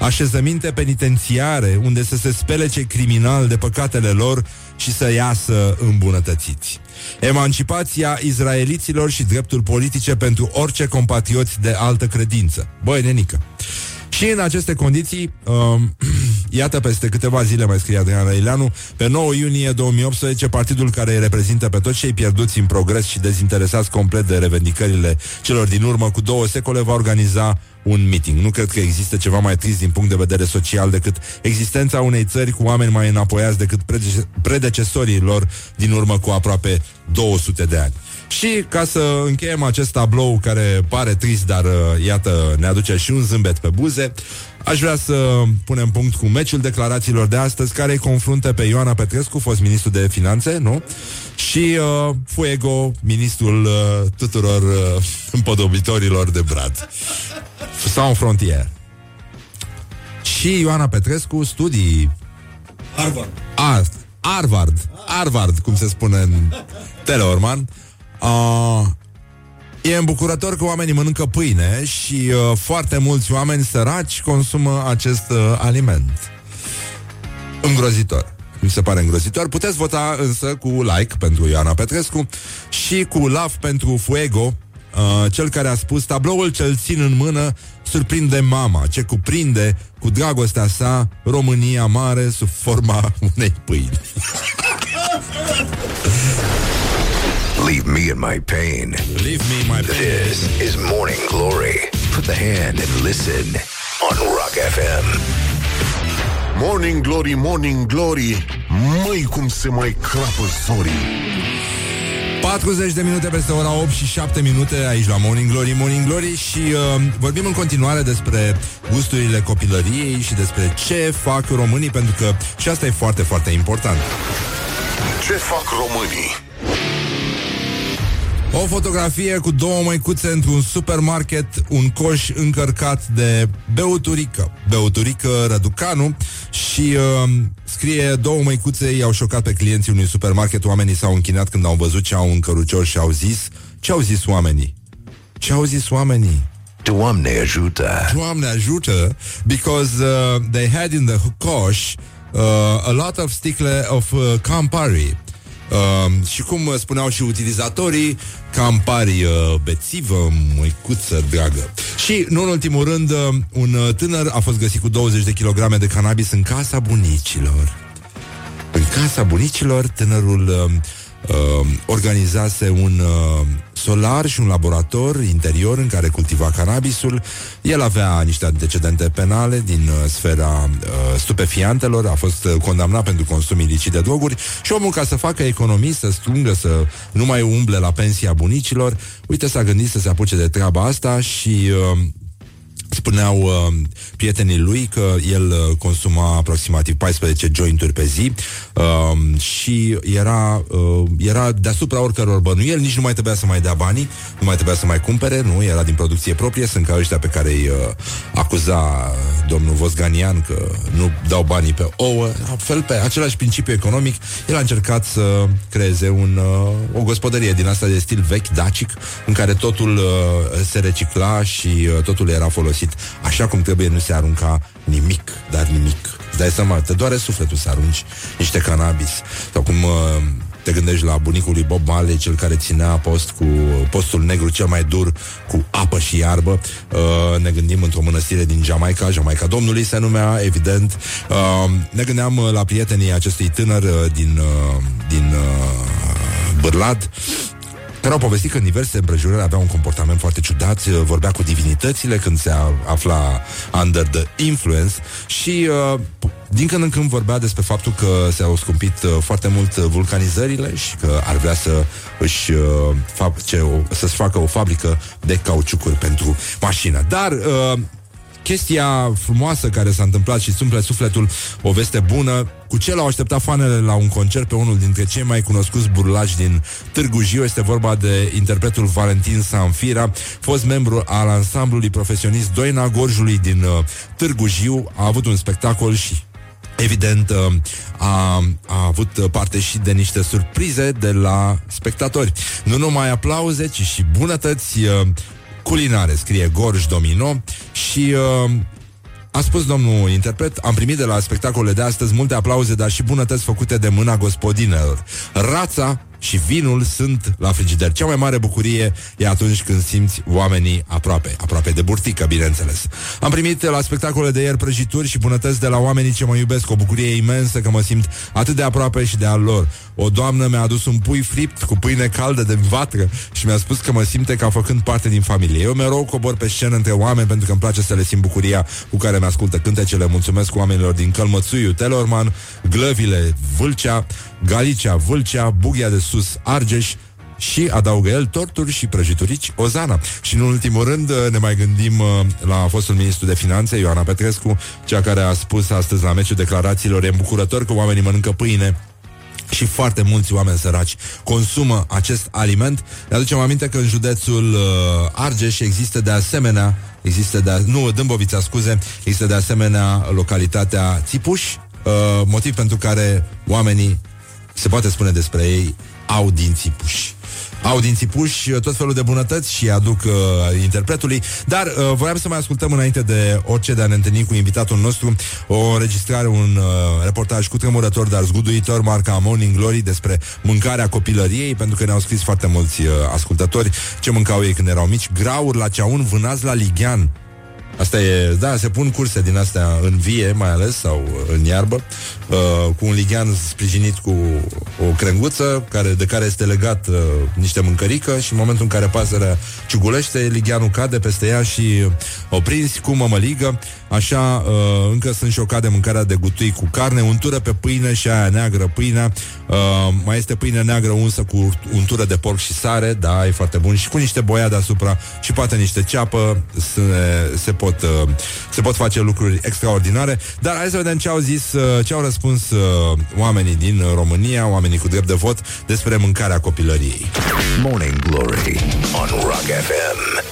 așezăminte penitențiare unde să se spele cei criminali de păcatele lor și să iasă îmbunătățiți. Emancipația izraeliților și dreptul politice pentru orice compatrioți de altă credință. Băi, nenică! Și în aceste condiții, um, iată peste câteva zile, mai scrie Adrian Răileanu, pe 9 iunie 2018, partidul care îi reprezintă pe toți cei pierduți în progres și dezinteresați complet de revendicările celor din urmă cu două secole va organiza un meeting. Nu cred că există ceva mai trist din punct de vedere social decât existența unei țări cu oameni mai înapoiați decât predecesorii lor din urmă cu aproape 200 de ani. Și ca să încheiem acest tablou care pare trist, dar uh, iată, ne aduce și un zâmbet pe buze, Aș vrea să punem punct cu meciul declarațiilor de astăzi care îi confruntă pe Ioana Petrescu, fost ministru de finanțe, nu? Și uh, Fuego, ministrul uh, tuturor uh, împodobitorilor de brad. Sau în frontier. Și Ioana Petrescu, studii... Harvard. Art, Harvard. Harvard, cum se spune în Teleorman. Uh, E îmbucurător că oamenii mănâncă pâine și uh, foarte mulți oameni săraci consumă acest uh, aliment. Îngrozitor. Mi se pare îngrozitor. Puteți vota însă cu like pentru Ioana Petrescu și cu love pentru Fuego, uh, cel care a spus tabloul cel țin în mână surprinde mama, ce cuprinde cu dragostea sa România mare sub forma unei pâini. Leave me in my pain. Leave me in my pain. This is Morning Glory. Put the hand and listen on Rock FM. Morning Glory, Morning Glory, măi cum se mai crapă zorii. 40 de minute peste ora 8 și 7 minute aici la Morning Glory, Morning Glory și uh, vorbim în continuare despre gusturile copilăriei și despre ce fac românii, pentru că și asta e foarte, foarte important. Ce fac românii? O fotografie cu două măicuțe într-un supermarket, un coș încărcat de beuturică. Beuturică Răducanu și uh, scrie două măicuțe i-au șocat pe clienții unui supermarket. Oamenii s-au închinat când au văzut ce au în cărucior și au zis... Ce au zis oamenii? Ce au zis oamenii? Doamne ajută! Doamne ajută! Because uh, they had in the coș uh, a lot of sticle of uh, Campari. Uh, și cum spuneau și utilizatorii, Campari uh, bețivă, măicuță dragă. Și, nu în ultimul rând, uh, un uh, tânăr a fost găsit cu 20 de kilograme de cannabis în casa bunicilor. În casa bunicilor, tânărul uh, uh, organizase un uh, solar și un laborator interior în care cultiva cannabisul. El avea niște antecedente penale din uh, sfera uh, stupefiantelor, a fost uh, condamnat pentru consum ilicit de droguri și omul ca să facă economii, să strungă, să nu mai umble la pensia bunicilor, uite s-a gândit să se apuce de treaba asta și uh, Spuneau uh, prietenii lui că el uh, consuma aproximativ 14 jointuri pe zi uh, și era, uh, era deasupra oricăror bănuieli, nici nu mai trebuia să mai dea banii, nu mai trebuia să mai cumpere, nu, era din producție proprie, sunt ca ăștia pe care îi uh, acuza domnul Vosganian că nu dau banii pe ouă, la fel pe același principiu economic, el a încercat să creeze un, uh, o gospodărie din asta de stil vechi, dacic, în care totul uh, se recicla și uh, totul era folosit folosit așa cum trebuie, nu se arunca nimic, dar nimic. Îți dai seama, te doare sufletul să arunci niște cannabis. Sau cum uh, te gândești la bunicul lui Bob Marley, cel care ținea post cu postul negru cel mai dur, cu apă și iarbă. Uh, ne gândim într-o mănăstire din Jamaica, Jamaica Domnului se numea, evident. Uh, ne gândeam uh, la prietenii acestui tânăr uh, din, uh, din uh, Bârlad, care au povestit că în diverse împrejurări avea un comportament foarte ciudat, uh, vorbea cu divinitățile când se afla under the influence și uh, din când în când vorbea despre faptul că s-au scumpit uh, foarte mult vulcanizările și că ar vrea să își face o, să-și facă o fabrică de cauciucuri pentru mașină. Dar chestia frumoasă care s-a întâmplat și sumple sufletul, o veste bună, cu ce l-au așteptat fanele la un concert pe unul dintre cei mai cunoscuți burlași din Târgu Jiu. Este vorba de interpretul Valentin Sanfira, fost membru al ansamblului profesionist Doina Gorjului din uh, Târgu Jiu. A avut un spectacol și Evident, uh, a, a avut parte și de niște surprize de la spectatori. Nu numai aplauze, ci și bunătăți uh, culinare, scrie Gorj Domino și uh, a spus domnul interpret, am primit de la spectacolele de astăzi multe aplauze, dar și bunătăți făcute de mâna gospodinelor. Rața și vinul sunt la frigider. Cea mai mare bucurie e atunci când simți oamenii aproape, aproape de burtică, bineînțeles. Am primit la spectacole de ieri prăjituri și bunătăți de la oamenii ce mă iubesc, o bucurie imensă că mă simt atât de aproape și de al lor. O doamnă mi-a adus un pui fript cu pâine caldă de vatră și mi-a spus că mă simte ca făcând parte din familie. Eu mereu cobor pe scenă între oameni pentru că îmi place să le simt bucuria cu care mi ascultă cântecele. Mulțumesc oamenilor din Călmățuiu, Telorman, Glăvile, Vâlcea, Galicia, Vâlcea, Bughia de Sus, Argeș, și adaugă el torturi și prăjiturici Ozana. Și în ultimul rând ne mai gândim uh, la fostul ministru de finanțe, Ioana Petrescu, cea care a spus astăzi la meciul declarațiilor, e îmbucurător că oamenii mănâncă pâine și foarte mulți oameni săraci consumă acest aliment. Ne aducem aminte că în județul uh, Argeș există de asemenea, există de, nu, Dâmbovița, scuze, există de asemenea localitatea Țipuș, uh, motiv pentru care oamenii, se poate spune despre ei, au dinții puși. Au dinții puși, tot felul de bunătăți și aduc uh, interpretului, dar uh, voiam să mai ascultăm înainte de orice de a ne întâlni cu invitatul nostru o înregistrare, un uh, reportaj cu tremurător, dar zguduitor, marca Morning Glory despre mâncarea copilăriei, pentru că ne-au scris foarte mulți uh, ascultători ce mâncau ei când erau mici, grauri la ceaun, vânați la lighean, Asta e, da, se pun curse din astea în vie, mai ales, sau în iarbă, uh, cu un lighean sprijinit cu o crenguță, care, de care este legat uh, niște mâncărică și în momentul în care pasărea ciugulește, ligheanul cade peste ea și o prinzi cu mămăligă. Așa, uh, încă sunt șocat de mâncarea de gutui cu carne, untură pe pâine și aia neagră pâinea. Uh, mai este pâine neagră unsă cu untură de porc și sare, da, e foarte bun, și cu niște boia deasupra și poate niște ceapă, se, se pot, uh, se pot face lucruri extraordinare. Dar hai să vedem ce au zis, uh, ce au răspuns uh, oamenii din România, oamenii cu drept de vot, despre mâncarea copilăriei. Morning Glory on Rock FM.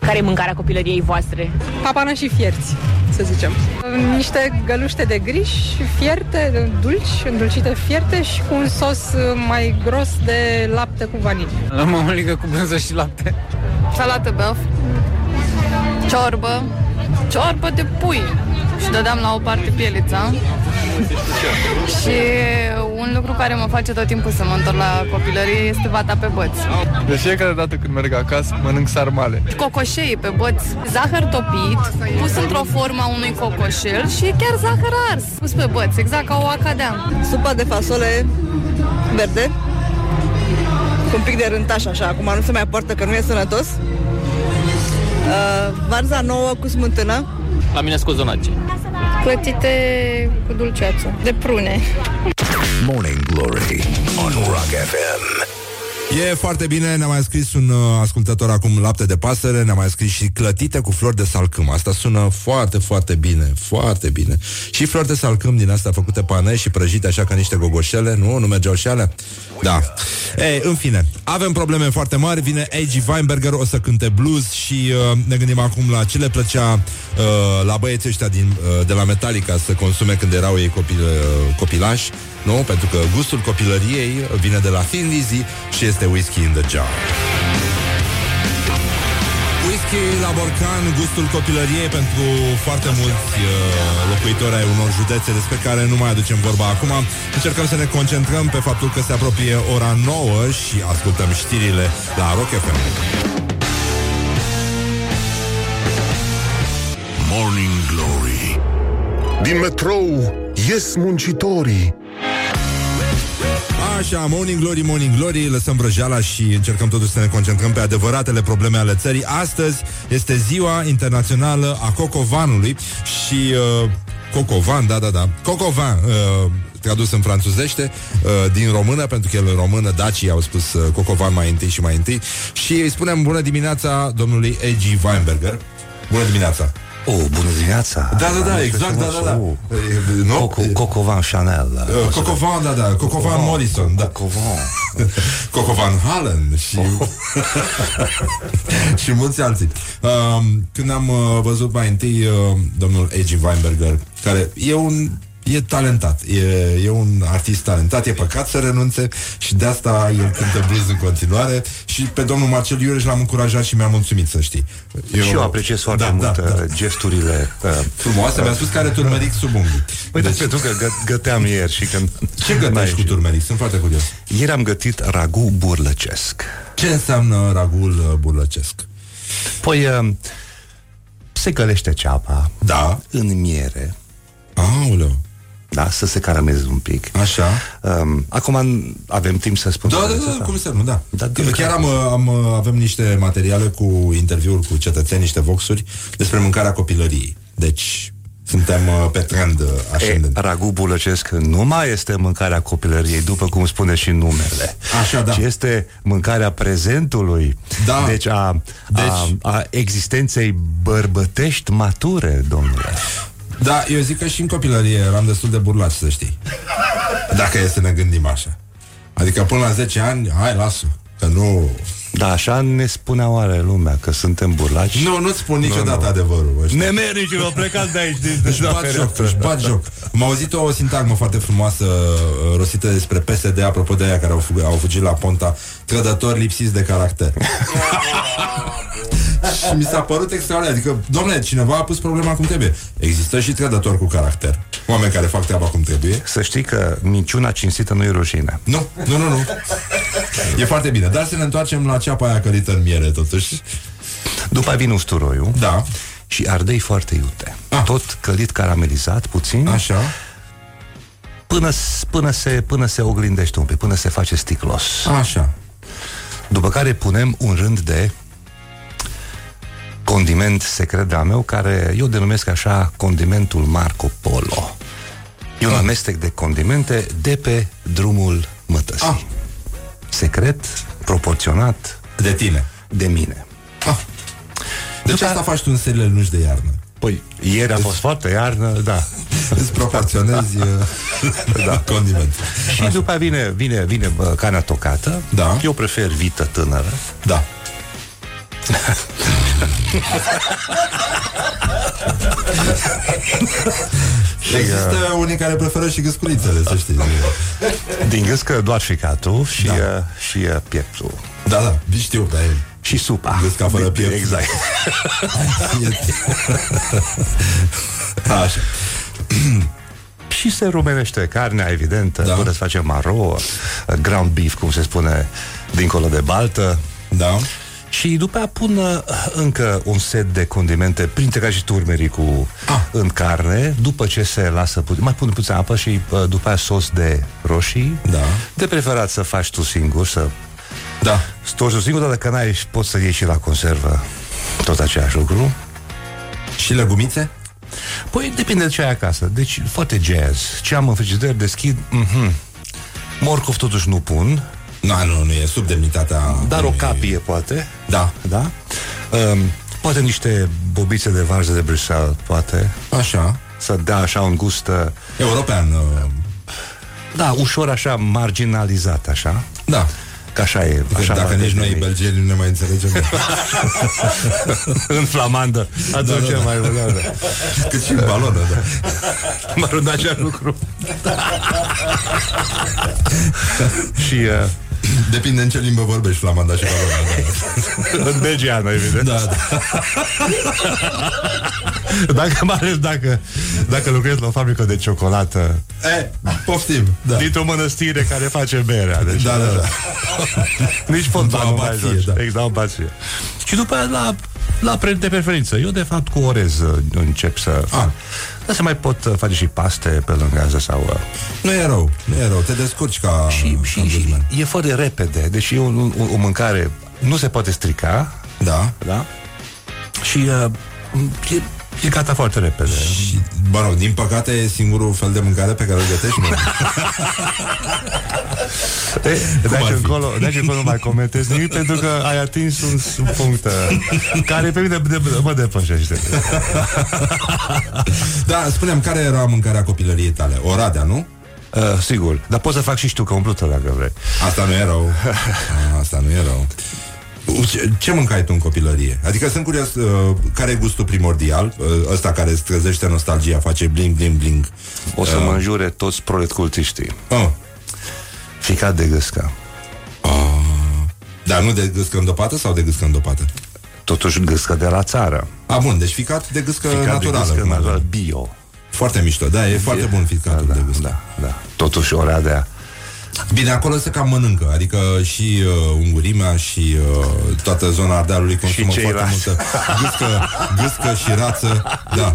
Care e mâncarea copilăriei voastre? Papană și fierți, să zicem. Niște găluște de griș, fierte, dulci, îndulcite fierte și cu un sos mai gros de lapte cu vanilie. La mămăligă cu brânză și lapte. Salată băf, ciorbă, ciorbă de pui și dădeam la o parte pielița. și un lucru care mă face tot timpul să mă întorc la copilărie este vata pe băți. De fiecare dată când merg acasă, mănânc sarmale. Cocoșei pe băți, zahăr topit, pus într-o formă a unui cocoșel și chiar zahăr ars, pus pe băți, exact ca o acadea. Supa de fasole verde, cu un pic de rântaș așa, acum nu se mai poartă că nu e sănătos. Uh, varza nouă cu smântână. La mine scozonace. Clătite cu dulceață, de prune. Morning Glory on Rock FM. E foarte bine, ne-a mai scris un uh, ascultător acum lapte de pasăre, ne-a mai scris și clătite cu flori de salcâm. Asta sună foarte, foarte bine, foarte bine. Și flori de salcâm din asta făcute pane și prăjite așa ca niște gogoșele, nu? Nu mergeau și alea? Da. Ei, în fine, avem probleme foarte mari, vine A.G. Weinberger, o să cânte blues și uh, ne gândim acum la ce le plăcea uh, la băieții ăștia din, uh, de la Metallica să consume când erau ei copil, uh, copilași, nu? Pentru că gustul copilăriei vine de la Thin Lizzy și este whisky in the jar. Whisky la borcan, gustul copilăriei pentru foarte mulți uh, locuitori ai unor județe despre care nu mai aducem vorba acum. Încercăm să ne concentrăm pe faptul că se apropie ora 9 și ascultăm știrile la Rock FM. Morning Glory Din metrou ies muncitorii Așa, Morning Glory, Morning Glory Lăsăm vrăjeala și încercăm totuși să ne concentrăm Pe adevăratele probleme ale țării. Astăzi este ziua internațională a cocovanului Și uh, Cocovan, da, da, da Cocovan, uh, tradus în franțuzește uh, Din română, pentru că el în română Dacii au spus uh, Cocovan mai întâi și mai întâi. Și îi spunem bună dimineața domnului E.G. Weinberger. Bună dimineața Oh, bună dimineața! Da, da, da, exact, da, da, da. Oh. E, Nu? Coco, Cocovan Chanel. Uh, Cocovan, da, da, Cocovan Morrison, da. Cocovan. Cocovan Hallen și și mulți alții. Um, când am uh, văzut mai întâi uh, domnul A.G. Weinberger, care e un E talentat, e, e un artist talentat, e păcat să renunțe și de asta el cântă blues în continuare și pe domnul Marcel Iureș l-am încurajat și mi-a mulțumit, să știi. Eu, și eu apreciez foarte Da, mult da, uh, da. gesturile uh, Frumoasă, mi-a spus că are turmeric sub unghii. Păi deci... pentru că gă- găteam ieri și când... Ce gătești cu turmeric? Sunt foarte curios. Ieri am gătit ragu burlăcesc. Ce înseamnă ragul uh, burlăcesc? Păi uh, se gălește ceapa Da. în miere, Aoleu. Da, să se carameleze un pic. Așa. Um, acum avem timp să spun Da, da, rețeta? da, cum să nu, da. Da, Chiar din am, am, avem niște materiale cu interviuri cu cetățeni, niște voxuri despre mâncarea copilăriei. Deci, suntem uh, pe trend uh, E, ascendent. ragu bulăcesc nu mai este mâncarea copilăriei, după cum spune și numele. Așa, da. Ci este mâncarea prezentului. Da. Deci a, Deci- a, a existenței bărbătești mature, domnule. Da, eu zic că și în copilărie eram destul de burlați, să știi. Dacă e să ne gândim așa. Adică până la 10 ani, hai, lasă. Că nu... Da, așa ne spunea oare lumea că suntem burlaci. Nu, nu-ți spun niciodată nu. adevărul. ăștia. Nemernicilor, plecați de aici din, Își bat joc, își bat joc. Am auzit o sintagmă foarte frumoasă uh, rosită despre PSD, apropo de aia care au, fug- au fugit la Ponta, trădători lipsiți de caracter. și mi s-a părut extraordinar. Adică, domnule, cineva a pus problema cum trebuie. Există și trădători cu caracter. Oameni care fac treaba cum trebuie. Să știi că minciuna cinstită nu e rușine. Nu, nu, nu, nu. E foarte bine. Dar să ne întoarcem la ceapa aia călită în miere, totuși. După vine usturoiul Da, și ardei foarte iute. Ah. Tot călit caramelizat, puțin, așa. până, s- până, se, până se oglindește un pic, până se face sticlos. Așa. După care punem un rând de condiment secret de-al meu, care eu denumesc așa condimentul Marco Polo. E un amestec de condimente de pe drumul mătăsii. Ah. Secret, proporționat, De tine. de mine. Ah. Deci După- asta faci tu în seriile lungi de iarnă. Păi, ieri a fost foarte iarnă, da. Îți proporționezi uh, da. condiment. Și după aia vine, vine, vine bă, carnea tocată. Da. Eu prefer vită tânără. Da. Există unii care preferă și găsculițele, să știi. Din gâscă doar ficatul și, Da. da. și uh, pieptul. Da, da, știu, dar e... Și supa. Gâsca fără piept. Exact. e- Așa. Și se rumenește carnea, evident, da. până să face maro, uh, ground beef, cum se spune, dincolo de baltă. Da. Și după aia pun uh, încă un set de condimente, printre care și turmericul Ah. în carne, după ce se lasă puțin, mai pun puțin apă și uh, după aia sos de roșii. Da. De preferat să faci tu singur, să Da. storci tu singur, dar dacă n-ai, poți să ieși și la conservă tot același lucru. Și legumițe? Păi depinde de ce ai acasă. Deci foarte jazz. Ce am în frigider, deschid, mhm. Morcov totuși nu pun, Nu, nu, nu e sub demnitatea... dar o unui- capie poate. Da. Da? Um, poate niște bobițe de varză de Bruxelles, poate. Așa. Să dea așa un gust, uh, European. uh, da, ușor așa marginalizat, așa. Da. Că așa e. Așa Dacă va nici noi, deveni. belgieni, nu ne mai înțelegem. în flamandă. Atunci Da, da, da. mai da, da. Cât și în balonă, da. Mă rog, același lucru. și uh, Depinde în ce limbă vorbești, flamanda și balona. în belgiană, evident. Da, da. Dacă, mai ales dacă, dacă lucrezi la o fabrică de ciocolată E, poftim. Da. dintr-o mănăstire care face berea. Deci, Da, da, da. Nici fondul Da, nu mai abație, joci. da. Exact, abație. Și după aia la, la pre- de preferință. Eu, de fapt, cu orez uh, încep să fac. Ah. Dar se mai pot uh, face și paste pe lângă asta sau... Uh, Nu e rău, nu e rău, te descurci ca și, și, și ombudsman. e foarte repede. Deci e un, un, o mâncare... Nu se poate strica, Da. da? Și uh, e, e gata foarte repede. Și, mă rog, din păcate e singurul fel de mâncare pe care îl gătești, nu? E, de ar aici fi? încolo, de aici încolo nu mai comentez nimic pentru că ai atins un, un punct uh, care pe mine de, mă depășește. da, spuneam, care era mâncarea copilăriei tale? Oradea, nu? Uh, sigur, dar poți să fac și știucă umplută dacă vrei. Asta nu e rău. A, Asta nu e rău. Ce, ce mâncai tu în copilărie? Adică sunt curios uh, care e gustul primordial, uh, ăsta care îți trezește nostalgia, face bling, bling, bling. O să mă înjure toți proletcultiștii. Oh. Ficat de gâscă. Dar nu de gâscă îndopată sau de gâscă îndopată? Totuși gâscă de la țară. A, bun, deci ficat de gâscă Ficat naturală. de gâscă cum ar naturală, veni. bio. Foarte mișto, da, e foarte bun ficatul da, de gâscă. Da, da. Totuși Oradea Bine, acolo se cam mănâncă, adică și uh, ungurimea și uh, toată zona Ardealului consumă Și foarte ceilalți. multă gâscă, gâscă și rață, da,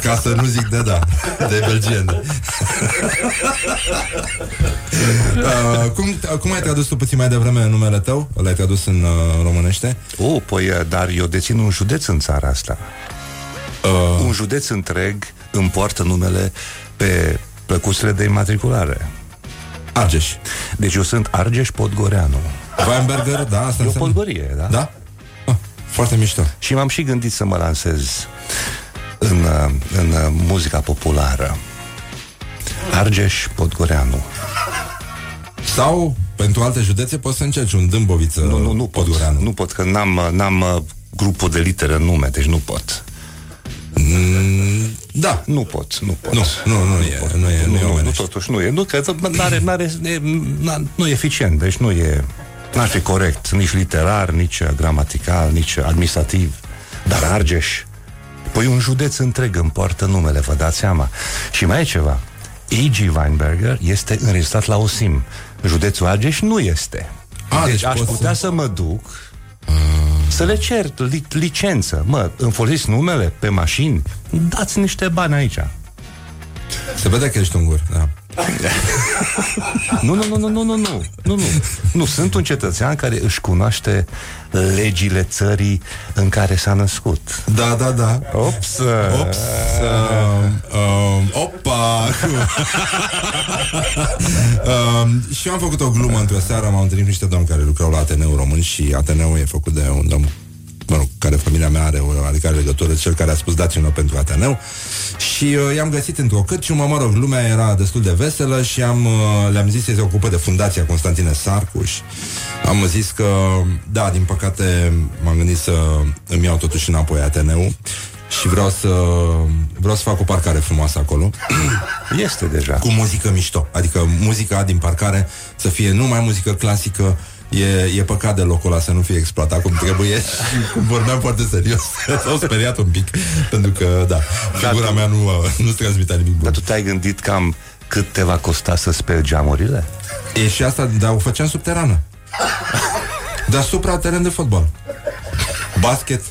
ca să nu zic de da, de belgieni. uh, cum, cum ai tradus tu puțin mai devreme numele tău? L-ai tradus în uh, românește? Oh, păi, uh, dar eu dețin un județ în țara asta. Uh, Un județ întreg îmi poartă numele pe plăcuțele de imatriculare. Argeș. Deci eu sunt Argeș Podgoreanu. Weinberger, da, asta E o înseamnă... podgorie, da? Da? Ah, foarte mișto. Și m-am și gândit să mă lansez în, uh, în uh, muzica populară. Argeș Podgoreanu. Sau, pentru alte județe, poți să încerci un Dâmboviță Nu, nu, nu pot. Podgoreanu. Nu pot, că n-am, uh, n-am uh, grupul de litere în nume, deci nu pot. Mm, da, Nu pot, nu pot. Nu, nu, nu e, nu e, nu e nu, nu, omenește. totuși nu e. Nu, că n-are, n-are, e, n-a- nu e eficient, deci nu e, n-ar fi corect, nici literar, nici uh, gramatical, nici administrativ. Dar Argeș, păi un județ întreg îmi poartă numele, vă dați seama. Și mai e ceva. E.G. Weinberger este înregistrat la Osim. Județul Argeș nu este. A, deci, deci aș poți putea să- să mă duc să le cer li- licență. Mă, îmi folosiți numele pe mașini? Dați niște bani aici. Se vede că ești ungur, da. Nu, nu, nu, nu, nu, nu, nu, nu, nu. Nu, sunt un cetățean care își cunoaște legile țării în care s-a născut. Da, da, da. Ops! Ops! Uh, uh, opa! uh, și eu am făcut o glumă într-o seară, m-am întâlnit cu niște domni care lucrau la Ateneu Român și Ateneu e făcut de un domn mă rog, care familia mea are o oarecare legătură, cel care a spus dați-mi pentru Ateneu și uh, i-am găsit într-o cârciumă, mă rog, lumea era destul de veselă și am, uh, le-am zis să se ocupă de fundația Constantine Sarcuș am zis că, da, din păcate m-am gândit să îmi iau totuși înapoi Ateneu și vreau să vreau să fac o parcare frumoasă acolo Este deja. cu muzică mișto. Adică muzica din parcare să fie numai muzică clasică, E, e păcat de locul ăla să nu fie exploatat cum trebuie și vorbeam foarte serios. S-au speriat un pic, pentru că, da, figura mea nu, nu transmitea nimic bun. Dar tu te-ai gândit cam cât te va costa să speli geamurile? E și asta, dar o făceam subterană. Deasupra teren de fotbal. Basket.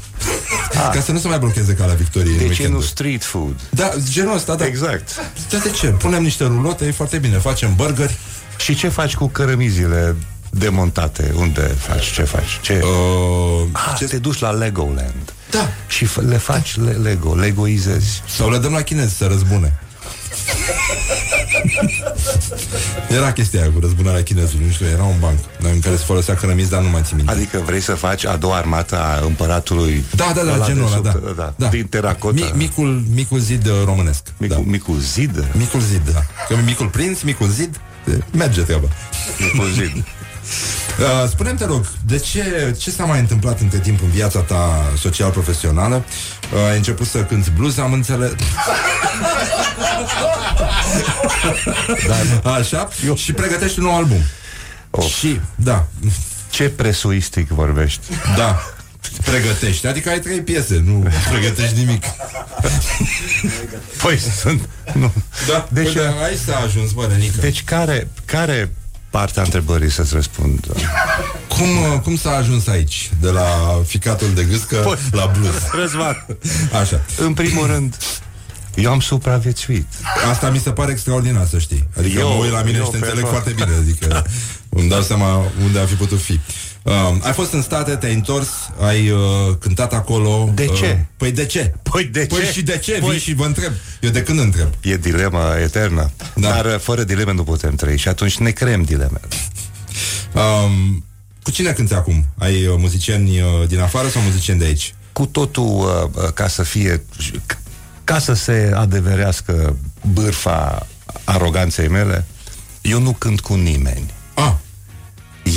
Ah. Ca să nu se mai blocheze calea victoriei în De ce nu weekendul. street food? Da, genul ăsta, da. Exact. Da, de ce? Punem niște rulote, e foarte bine. Facem burgeri. Și ce faci cu cărămizile demontate? Unde faci? Ce faci? Ce? Uh, ah, ce- te duci la Legoland. Da. Și f- le faci le- Lego, Legoizezi. Sau le dăm la chinezi să răzbune. Era chestia aia cu răzbunarea chinezului, nu știu, era un banc în care se folosea cărămizi, dar nu mai țin minte. Adică vrei să faci a doua armată a împăratului Da, da, da, ăla genul de ăla, sub- da. da. da. Din teracota. Mi, micul, micul zid uh, românesc. micul, da. micul zid? Micul zid, da. Că micul prinț, micul zid, e, merge treaba. Micul zid. Uh, spune-mi, te rog, de ce, ce s-a mai întâmplat între timp în viața ta social-profesională? Uh, ai început să cânti blues, am înțeles. da, Așa, Eu... și pregătești un nou album. Of. Și, da, Ce presuistic vorbești? da, pregătești. Adică ai trei piese, nu pregătești nimic. Păi sunt... Nu. Da, Deci- deci, păi, da, aici s-a ajuns, bă, Renică. Deci care, care partea întrebării să-ți răspund? Cum, uh, cum s-a ajuns aici? De la ficatul de gâscă Păi- la blues. Răzvan. Așa. În primul rând, eu am supraviețuit. Asta mi se pare extraordinar să știi. Adică eu, Eu- mă uit la mine eu și te înțeleg persoană. foarte bine. Adică îmi dau seama unde am fi putut fi. Um, ai fost în state, te-ai întors, ai uh, cântat acolo. De uh, ce? Păi de ce? Păi de Păi ce? și de ce? Păi- Vin și vă întreb. Eu de când întreb? E dilema eternă. Da. Dar uh, fără dileme nu putem trăi și atunci ne creăm dileme. Um, cu cine cânti acum? Ai uh, muzicieni uh, din afară sau muzicieni de aici? Cu totul uh, uh, ca să fie ca să se adeverească bârfa aroganței mele, eu nu cânt cu nimeni. Ah,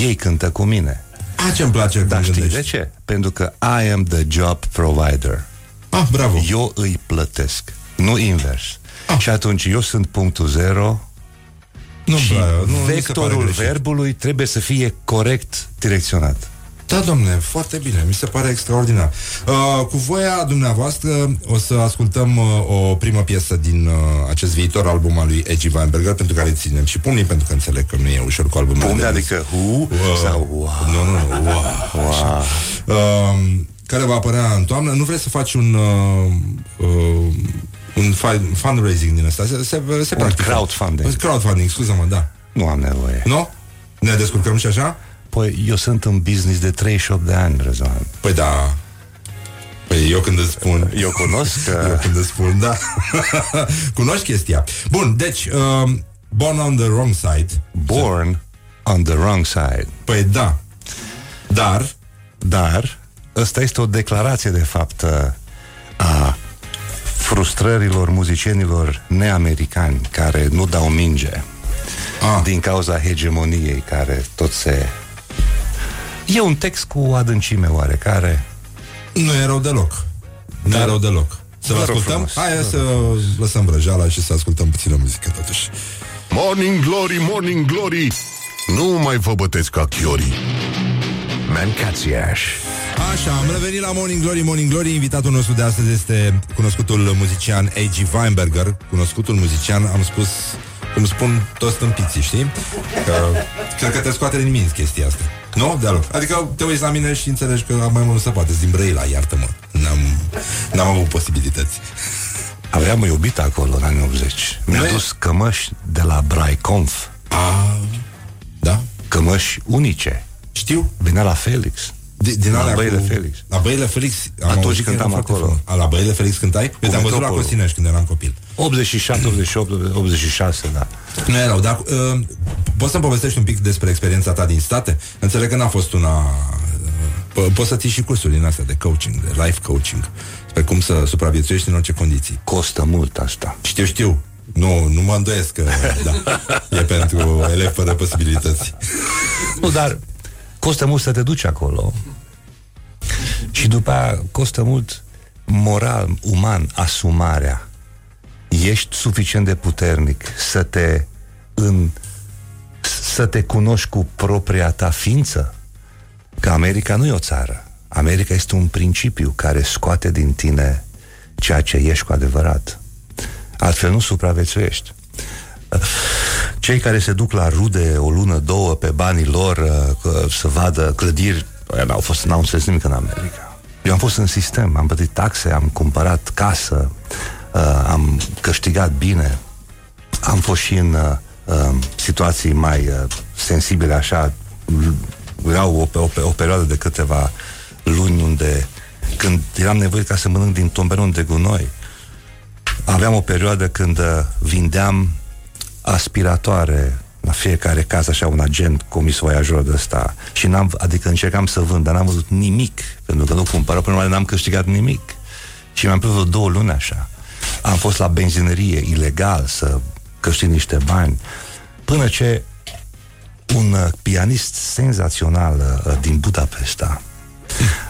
Ei cântă cu mine. A, ce-mi place Dar când știi de gândești. ce? Pentru că I am the job provider. Ah, bravo. Eu îi plătesc, nu invers. Și atunci eu sunt punctul zero nu, și bra, nu, nu mi se pare vectorul greșit. verbului trebuie să fie corect direcționat. Da, domne, foarte bine, mi se pare extraordinar. Uh, cu voia dumneavoastră o să ascultăm uh, o primă piesă din uh, acest viitor album al lui Edgy Weinberger, pentru care ținem și pumnii, pentru că înțeleg că nu e ușor cu albumul. Pumni, de adică hu Wow. sau wow. Nu, nu, nu, wow. wow. Uh, care va apărea în toamnă. Nu vreți să faci un uh, uh, un fi- fundraising din ăsta? Se, se, se Un practică. crowdfunding. Crowdfunding, scuză-mă, da. Nu am nevoie. Nu? Ne descurcăm și așa? Păi eu sunt în business de 38 de ani, Răzvan. Păi da. Păi eu când îți spun... Eu cunosc că- Eu când îți spun, da. Cunoști chestia. Bun, deci, um, Born on the Wrong Side. Born on the wrong side. Păi da. Dar, Dar ăsta este o declarație de fapt a frustrărilor muzicienilor neamericani care nu dau minge Ah. din cauza hegemoniei care tot se... E un text cu adâncime oarecare. nu e rău deloc. Nu e Dar- rău deloc. Să-l Vă rog ascultăm? frumos. Hai să lăsăm vrăjeala și să ascultăm puțină muzică totuși. Morning Glory, Morning Glory Nu mai vă bătesc ca chiorii Mancațiaș Așa, am revenit la Morning Glory, Morning Glory Invitatul nostru de astăzi este cunoscutul muzician A.G. Weinberger Cunoscutul muzician, am spus cum spun toți stâmpiții, știi? Că, cred că te scoate din minți chestia asta Nu? De-a loc. Adică te uiți la mine și înțelegi că am mai mult să poate din Brăila, iartă-mă N-am, n-am avut posibilități Aveam o iubită acolo în anii 80. Mi-a Nu e- dus cămăși de la Braiconf. A, da? Cămăși unice. Știu Venea la Felix. Din, din La alea Băile cu... Felix. La Băile Felix am Atunci auzit că cântam era foarte acolo. frumos. A, la Băile Felix cântai? Eu te-am văzut la Metropolul. Costinești când eram copil 87, 88, 86, da. Nu e rău, dar uh, poți să-mi povestești un pic despre experiența ta din state? Înțeleg că n-a fost una... Uh, po- poți să ții și cursuri din astea de coaching, de life coaching, pe cum să supraviețuiești în orice condiții. Costă mult asta. Știu, știu. Nu, nu mă îndoiesc că da, e pentru elevi fără posibilități. Nu, dar costă mult să te duci acolo. Și după aia costă mult moral, uman, asumarea. Ești suficient de puternic să te în, să te cunoști cu propria ta ființă. Că America nu e o țară. America este un principiu care scoate din tine ceea ce ești cu adevărat. Altfel nu supraviețuiești. Cei care se duc la rude o lună, două pe banii lor uh, să vadă clădiri, ăia n-au fost, n-au înțeles nimic în America. Eu am fost în sistem, am plătit taxe, am cumpărat casă, uh, am câștigat bine, am fost și în uh, uh, situații mai uh, sensibile, așa, erau o, o, o perioadă de câteva luni unde când eram nevoit ca să mănânc din tomberon de gunoi, aveam o perioadă când uh, vindeam aspiratoare la fiecare caz, așa, un agent comis voiajor de ăsta și n-am, adică încercam să vând, dar n-am văzut nimic, pentru că nu cumpără, până la n-am câștigat nimic. Și mi-am plăcut două luni așa. Am fost la benzinărie ilegal să câștig niște bani, până ce un uh, pianist senzațional uh, din Budapesta,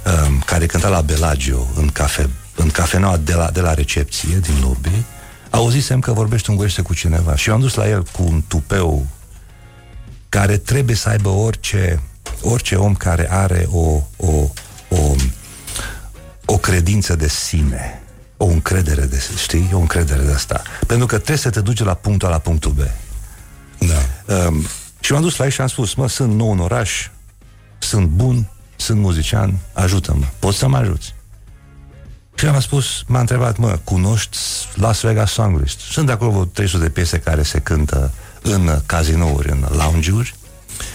uh, care cânta la Bellagio în, cafe, în cafeneaua de la, de la recepție din lobby, auzisem că vorbește ungurește cu cineva și eu am dus la el cu un tupeu care trebuie să aibă orice, orice om care are o, o, o, o credință de sine, o încredere de, știi, o încredere de asta. Pentru că trebuie să te duci la punctul A la punctul B. Da. Um, și m-am dus la ei și am spus, mă, sunt nou în oraș, sunt bun, sunt muzician, ajută-mă, poți să mă ajuți? Și am spus, m-a întrebat, mă, cunoști Las Vegas Songlist? Sunt de acolo vreo 300 de piese care se cântă în cazinouri, în lounge-uri.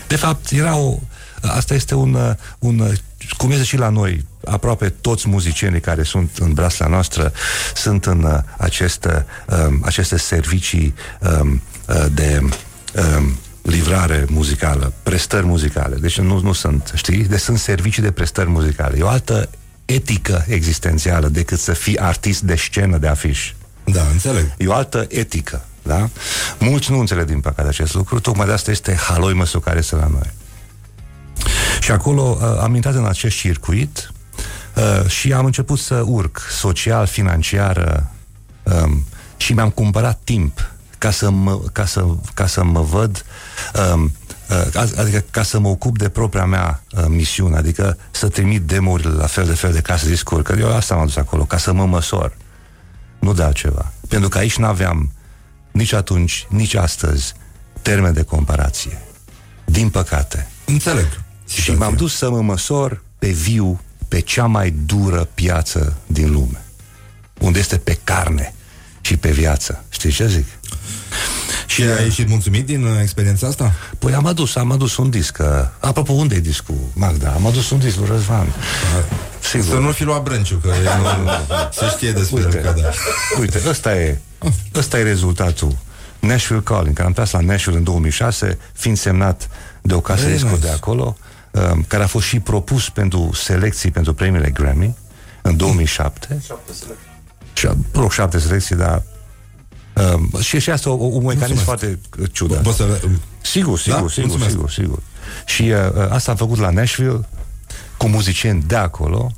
De fapt, era o... Asta este un, un cum este și la noi, aproape toți muzicienii care sunt în brasla noastră sunt în aceste, um, aceste servicii um, de um, livrare muzicală, prestări muzicale. Deci nu, nu sunt, știi? Deci sunt servicii de prestări muzicale. E o altă etică existențială decât să fii artist de scenă, de afiș. Da, înțeleg. E o altă etică, da? Mulți nu înțeleg din păcate acest lucru, tocmai de asta este haloimăsul care este la noi. Și acolo uh, am intrat în acest circuit uh, și am început să urc social, financiar uh, um, și mi-am cumpărat timp ca să mă, ca să, ca să mă văd um, uh, adică ca să mă ocup de propria mea uh, misiune, adică să trimit demouri la fel de fel de case discuri, că eu asta m-am dus acolo, ca să mă măsor. Nu de altceva. Pentru că aici n-aveam nici atunci, nici astăzi termen de comparație. Din păcate. Înțeleg. Și m-am dus să mă măsor pe viu pe cea mai dură piață din lume. Unde este pe carne și pe viață. Știi ce zic? Și ai ieșit mulțumit din uh, experiența asta? Păi am adus, am adus un disc. Uh, apropo, unde e discul, Magda? Am adus un disc lui Răzvan. Sigur. Să nu fi luat Brânciu, că el nu, se știe despre uite, el, că da. Uite, ăsta e, ăsta e rezultatul. Nashville Calling, care am tras la Nashville în 2006, fiind semnat de o casă Very disco nice. de acolo, um, care a fost și propus pentru selecții pentru premiile Grammy în 2007. Și, mă rog, șapte selecții, dar Um, și și asta o, un mecanism Mulțumesc. foarte uh, ciudat. Poți să... Sigur, sigur, Da? sigur, Mulțumesc. sigur, sigur. Și uh, asta am făcut la Nashville cu muzicieni de acolo,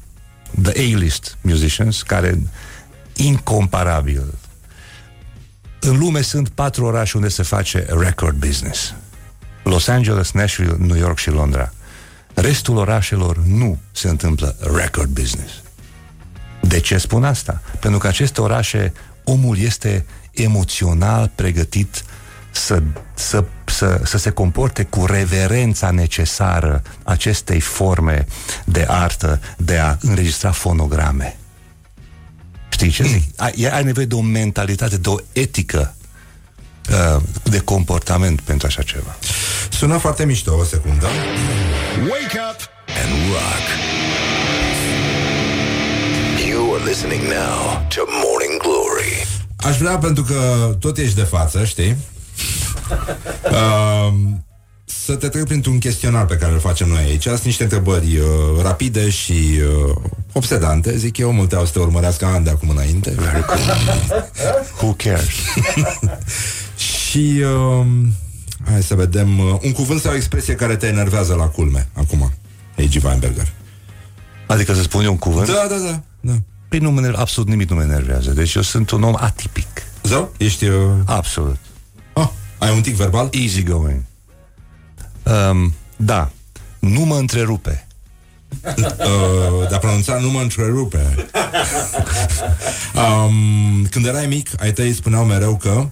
the A-list musicians, care incomparabil. În lume sunt patru orașe unde se face record business. Los Angeles, Nashville, New York și Londra. Restul orașelor nu se întâmplă record business. De ce spun asta? Pentru că aceste orașe, omul este emoțional pregătit să, să, să, să se comporte cu reverența necesară acestei forme de artă de a înregistra fonograme. Știi ce zic? Ai, ai nevoie de o mentalitate, de o etică uh, de comportament pentru așa ceva. Sună foarte mișto, o secundă. Wake up and rock. You are listening now to Morning Glory. Aș vrea, pentru că tot ești de față, știi? Um, să te trec printr-un chestionar pe care îl facem noi aici. Sunt niște întrebări uh, rapide și uh, obsedante, zic eu. Multe au să te urmărească ani de acum înainte. Who cares? și uh, hai să vedem uh, un cuvânt sau o expresie care te enervează la culme acum. Heiji Weinberger. Adică să spun eu un cuvânt? Da, da, da. da. Păi nu mă enerv- absolut nimic nu mă enervează. Deci eu sunt un om atipic. Zău? Ești... Uh... Absolut. Ah, ai un tic verbal? Easy going. Um, da, nu mă întrerupe. uh, de a pronunța nu mă întrerupe. um, când erai mic, ai tăi spuneau mereu că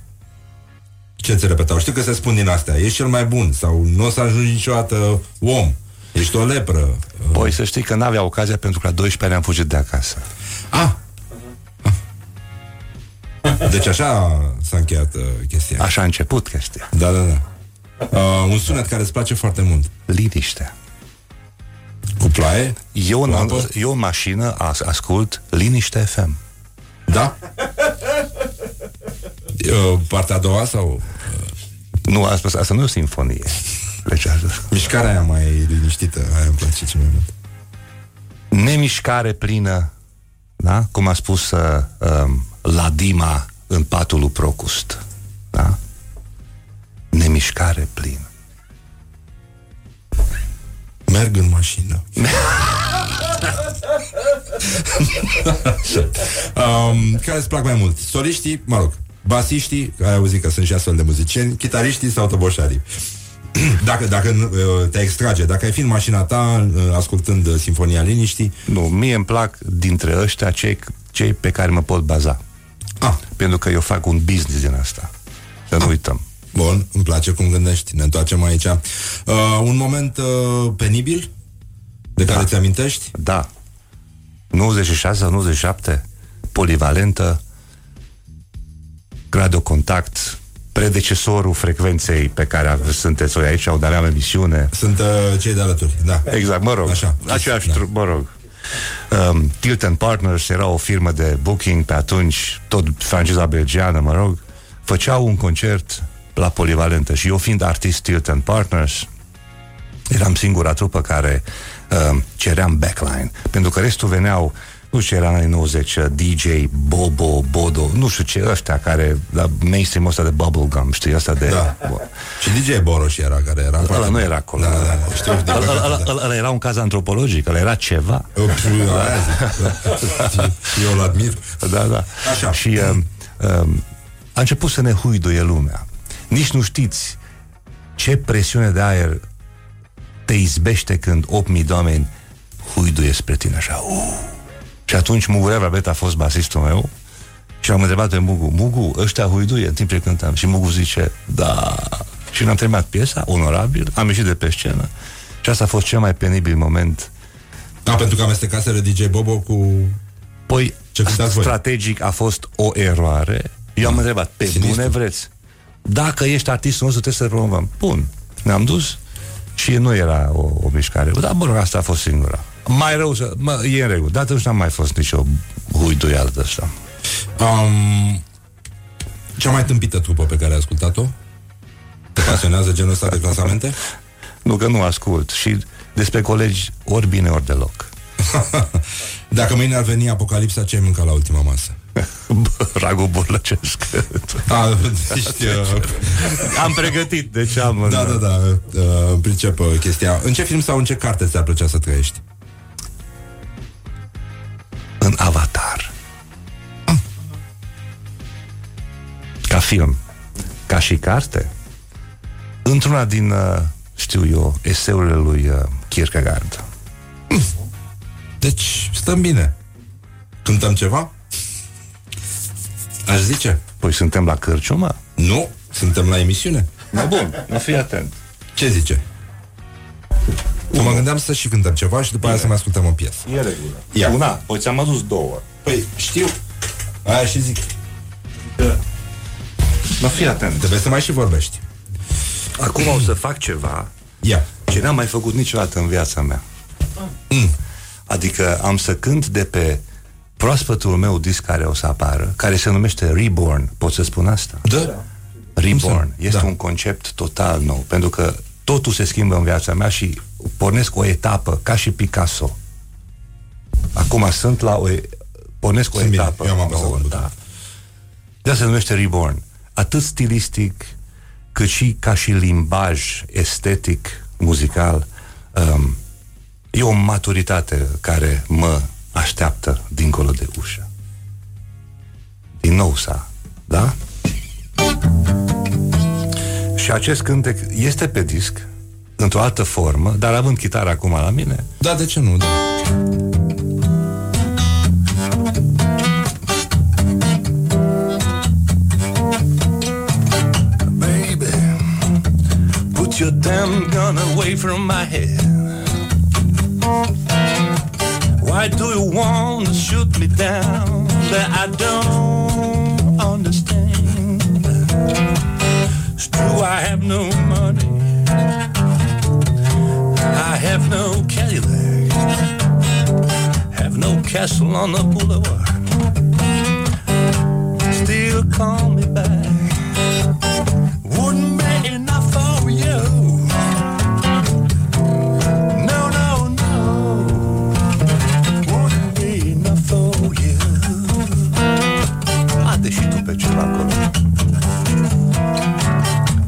ce ți repetau? Știu că se spun din astea. Ești cel mai bun sau nu o să ajungi niciodată om. Ești o lepră. Păi să știi că n-avea ocazia pentru că la 12 ani am fugit de acasă. Ah! Deci așa s-a încheiat uh, chestia. Așa a început chestia. Da, da, da. Uh, un sunet care îți place foarte mult. Liniștea. Cu ploaie? Eu, în, Lampă? eu în mașină as, ascult Liniște FM. Da? Uh, partea a doua sau... Nu, asta, asta nu e o sinfonie. Deci, asta. Mișcarea aia mai liniștită, aia îmi place cel mai mult. Nemișcare plină, da? Cum a spus uh, um, Ladima în patul lui Procust. Da? Nemișcare plină. Merg în mașină. um, care îți plac mai mult? Soliștii, mă rog, basiștii, ai auzit că sunt și astfel de muzicieni, chitariștii sau toboșarii. dacă, dacă nu, uh, te extrage, dacă ai fi în mașina ta uh, ascultând uh, Sinfonia Liniștii, Nu, mie îmi plac dintre ăștia cei, cei pe care mă pot baza. Ah. Pentru că eu fac un business din asta. Să nu uităm. Bun, îmi place cum gândești, ne întoarcem aici. Uh, un moment uh, penibil de care ți amintești? Da. 96 sau 97, polivalentă, radiocontact, predecesorul frecvenței pe care ave- sunteți voi aici, unde aveam emisiune. Sunt uh, cei de alături, da. Exact, mă rog. Așa. Aceeași, Da. da. mă rog. Um, Tilton Partners era o firmă de booking pe atunci, tot franciza belgiană, mă rog, făceau un concert la polivalentă și eu fiind artist Tilton Partners, eram singura trupă care um, ceream backline, pentru că restul veneau nu știu ce era în anii 90, uh, DJ, Bobo, Bodo, nu știu ce, ăștia care, la mainstream ăsta de bubblegum, știi, ăsta de... Da. Bun. Și DJ Boroș era, care era... Ăla foarte nu bun. era acolo. Da, da, da. Știu, din Ăla- păcate, ăla- da. ăla- ăla era un caz antropologic, ăla era ceva. Eu, aia zic, da. Eu îl admir. Da, da. Așa. Și um, um, a început să ne huiduie lumea. Nici nu știți ce presiune de aer te izbește când 8.000 de oameni huiduie spre tine așa. Uh. Și atunci Mugurea Rabet a fost basistul meu și am întrebat pe Mugu, Mugu, ăștia huiduie în timp ce cântam. Și Mugu zice, da. Și ne-am terminat piesa, onorabil, am ieșit de pe scenă și asta a fost cel mai penibil moment Da, pentru că amestecaseră DJ Bobo cu... Păi, Ce cântați voi? strategic a fost o eroare. Eu am întrebat, pe Sinistru. bune vreți? Dacă ești artistul nostru, trebuie să promovăm. Bun, ne-am dus și nu era o, o mișcare. Dar, mă rog, asta a fost singura. Mai rău, să, mă, e în regulă. Dar atunci n-am mai fost nicio huiduială de asta. Um, cea mai tâmpită trupă pe care ai ascultat-o? Te pasionează genul ăsta de clasamente? Nu că nu ascult. Și despre colegi, ori bine, ori deloc. Dacă mâine ar veni apocalipsa, ce ai mâncat la ultima masă? Ragul burlăcesc. A, ești, uh, am pregătit, deci am... da, da, da, uh, pricep uh, chestia. În ce film sau în ce carte ți-ar plăcea să trăiești? în Avatar. Ca film. Ca și carte. Într-una din, uh, știu eu, eseurile lui uh, Kierkegaard. Deci, stăm bine. Cântăm ceva? Aș zice. Păi suntem la cârciumă? Nu, suntem la emisiune. No, bun, nu fii atent. Ce zice? Că mă gândeam să și cântăm ceva și după aia să mai ascultăm o piesă. E regulă. Ia. Una, păi ți-am adus două. Păi, știu. Aia și zic. Nu fii atent. Trebuie să mai și vorbești. Acum o să fac ceva Ia. ce n-am mai făcut niciodată în viața mea. Mm. Adică am să cânt de pe proaspătul meu disc care o să apară, care se numește Reborn. Pot să spun asta? Da. Reborn. Este Da. un concept total nou, pentru că totul se schimbă în viața mea și pornesc o etapă, ca și Picasso. Acum sunt la o... e- Pornesc o Sunt bine. etapă. Eu am apăsat nouă, pe da. De asta se numește Reborn. Atât stilistic, cât și ca și limbaj estetic, muzical. Um, e o maturitate care mă așteaptă dincolo de ușă. Din nou sa, da? Și acest cântec este pe disc, într-o altă formă, dar având chitara acum la mine, Da, de ce nu? Da. baby, put your damn gun away from my head. Why do you want to shoot me down? That I don't understand. It's true, I have no money. I have no Cadillac. Have no castle on the boulevard. Still call me back. Wouldn't be enough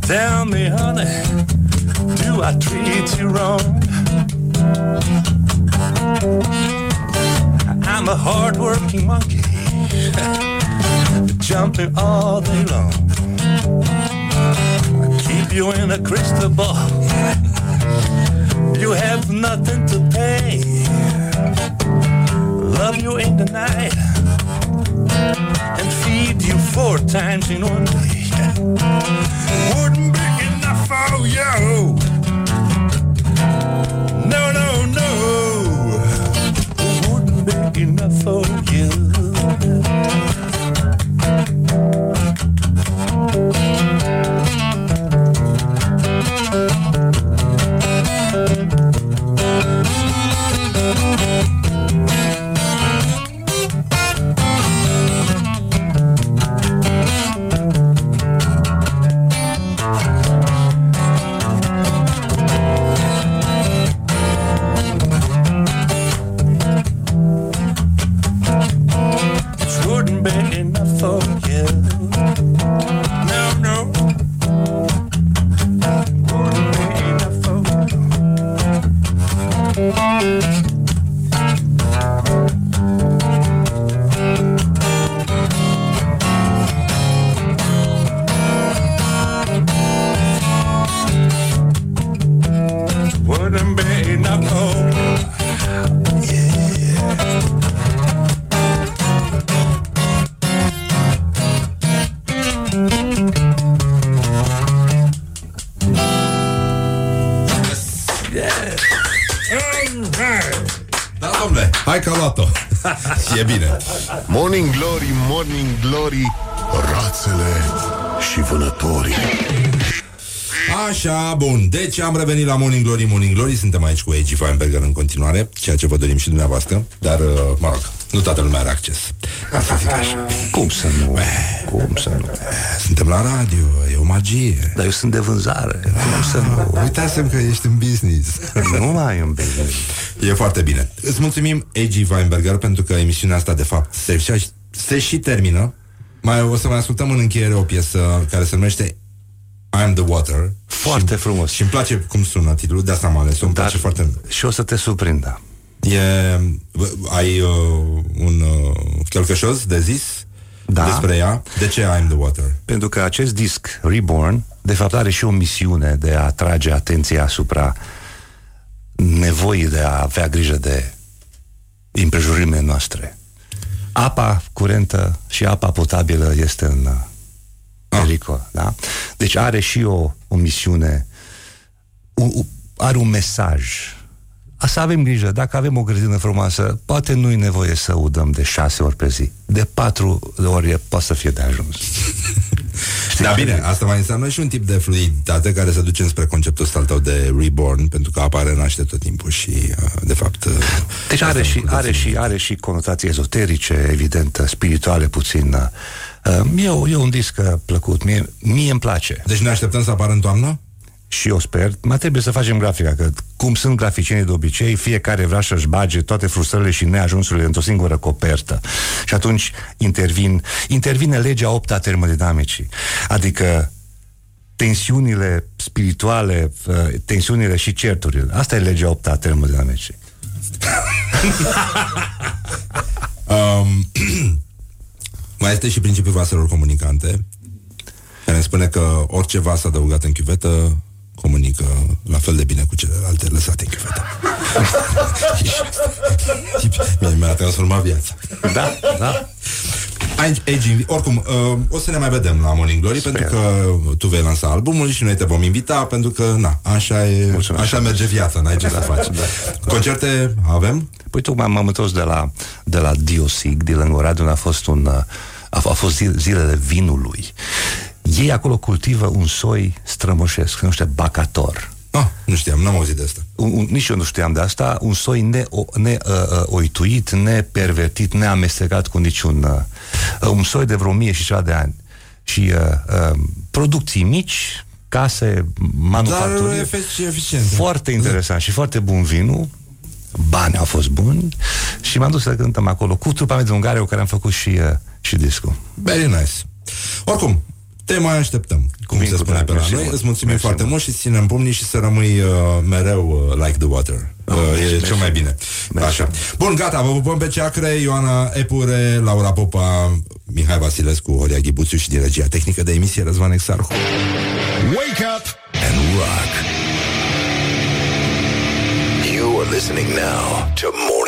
Tell me, honey, do I treat you wrong? I'm a hard-working monkey, jumping all day long. Keep you in a crystal ball. You have nothing to pay. Love you in the night and feed you four times in one day. Wouldn't be enough for you. Deci am revenit la Morning Glory, Morning Glory. Suntem aici cu A.G. Feinberger în continuare, ceea ce vă dorim și dumneavoastră. Dar, uh, mă rog, nu toată lumea are acces. Ca să zic așa. Cum să nu? Cum să nu? Suntem la radio, e o magie. Dar eu sunt de vânzare. Cum să nu? Uitasem că ești în business. Nu mai în business. E foarte bine. Îți mulțumim, A.G. Weinberger, pentru că emisiunea asta, de fapt, se, și- se și termină. Mai, o să mai ascultăm în încheiere o piesă care se numește I'm the Water. Foarte frumos. Și îmi place cum sună titlul, de asta am ales Îmi place foarte Și o să te surprindă. E, bă, ai uh, un uh, călcășos de zis Da. despre ea? De ce I'm the Water? Pentru că acest disc, Reborn, de fapt are și o misiune de a atrage atenția asupra nevoii de a avea grijă de împrejurimile noastre. Apa curentă și apa potabilă este în uh, pericol, da? Deci are și o, o misiune, un, un- are un mesaj. A să avem grijă, dacă avem o grădină frumoasă, poate nu e nevoie să udăm de șase ori pe zi. De patru ori e- poate să fie de ajuns. Da, bine, asta mai înseamnă și un tip de fluiditate care se duce spre conceptul ăsta al tău de reborn, pentru că apa renaște tot timpul și, uh, de fapt... uh, Deci asta are nu și, putem are, să- și, are și conotații ezoterice, evident, spirituale puțin. Uh, E, o- e un disc uh, plăcut, mie, mie îmi place. Deci ne așteptăm să apară în toamnă? Și eu sper, mai trebuie să facem grafica, că cum sunt graficienii de obicei, fiecare vrea să-și bage toate frustrările și neajunsurile într-o singură copertă. Și atunci intervin, intervine legea opta a termodinamicii. Adică tensiunile spirituale, uh, tensiunile și certurile. Asta e legea opta a termodinamicii. Um, mai este și principiul vaselor comunicante, care spune că orice vas adăugat în chiuvetă comunică la fel de bine cu celelalte lăsate în chiuvetă. Mie mi-a transformat viața. Da, da. Aging, oricum, uh, o să ne mai vedem la Morning Glory Sper. pentru că tu vei lansa albumul și noi te vom invita pentru că, na, așa e, Mulțumesc. așa merge viața, n-ai ce da, să faci. Da. Concerte avem? Păi tocmai m-am întors de la, de la Diosig, din lângă Oradea, a fost un, uh, a, a fost zilele vinului. Ei acolo cultivă un soi strămoșesc, se numește bacator. Ah, nu știam, n-am auzit de asta. Un, un, nici eu nu știam de asta. Un soi neoituit, ne, uh, uh, nepervertit, neamestecat cu niciun... Uh, un soi de vreo mie și ceva de ani. Și uh, uh, producții mici, case, manufacturi. Dar eficient. Foarte interesant și foarte bun vinul. Bani au fost buni și m-am dus să cântăm acolo cu trupa mea de Ungaria cu care am făcut și, uh, și discul. Very nice. Oricum, te mai așteptăm, cum se spune pe la noi. Îți mulțumim foarte mult și ținem pumnii și să rămâi uh, mereu uh, like the water. Uh, oh, e cel mai bine. Așa. Bun, gata, vă pupăm pe ceacre, Ioana Epure, Laura Popa, Mihai Vasilescu, Horia Ghibuțiu și dirigia tehnică de emisie Răzvan Exarhu. Wake up and rock. You are listening now to more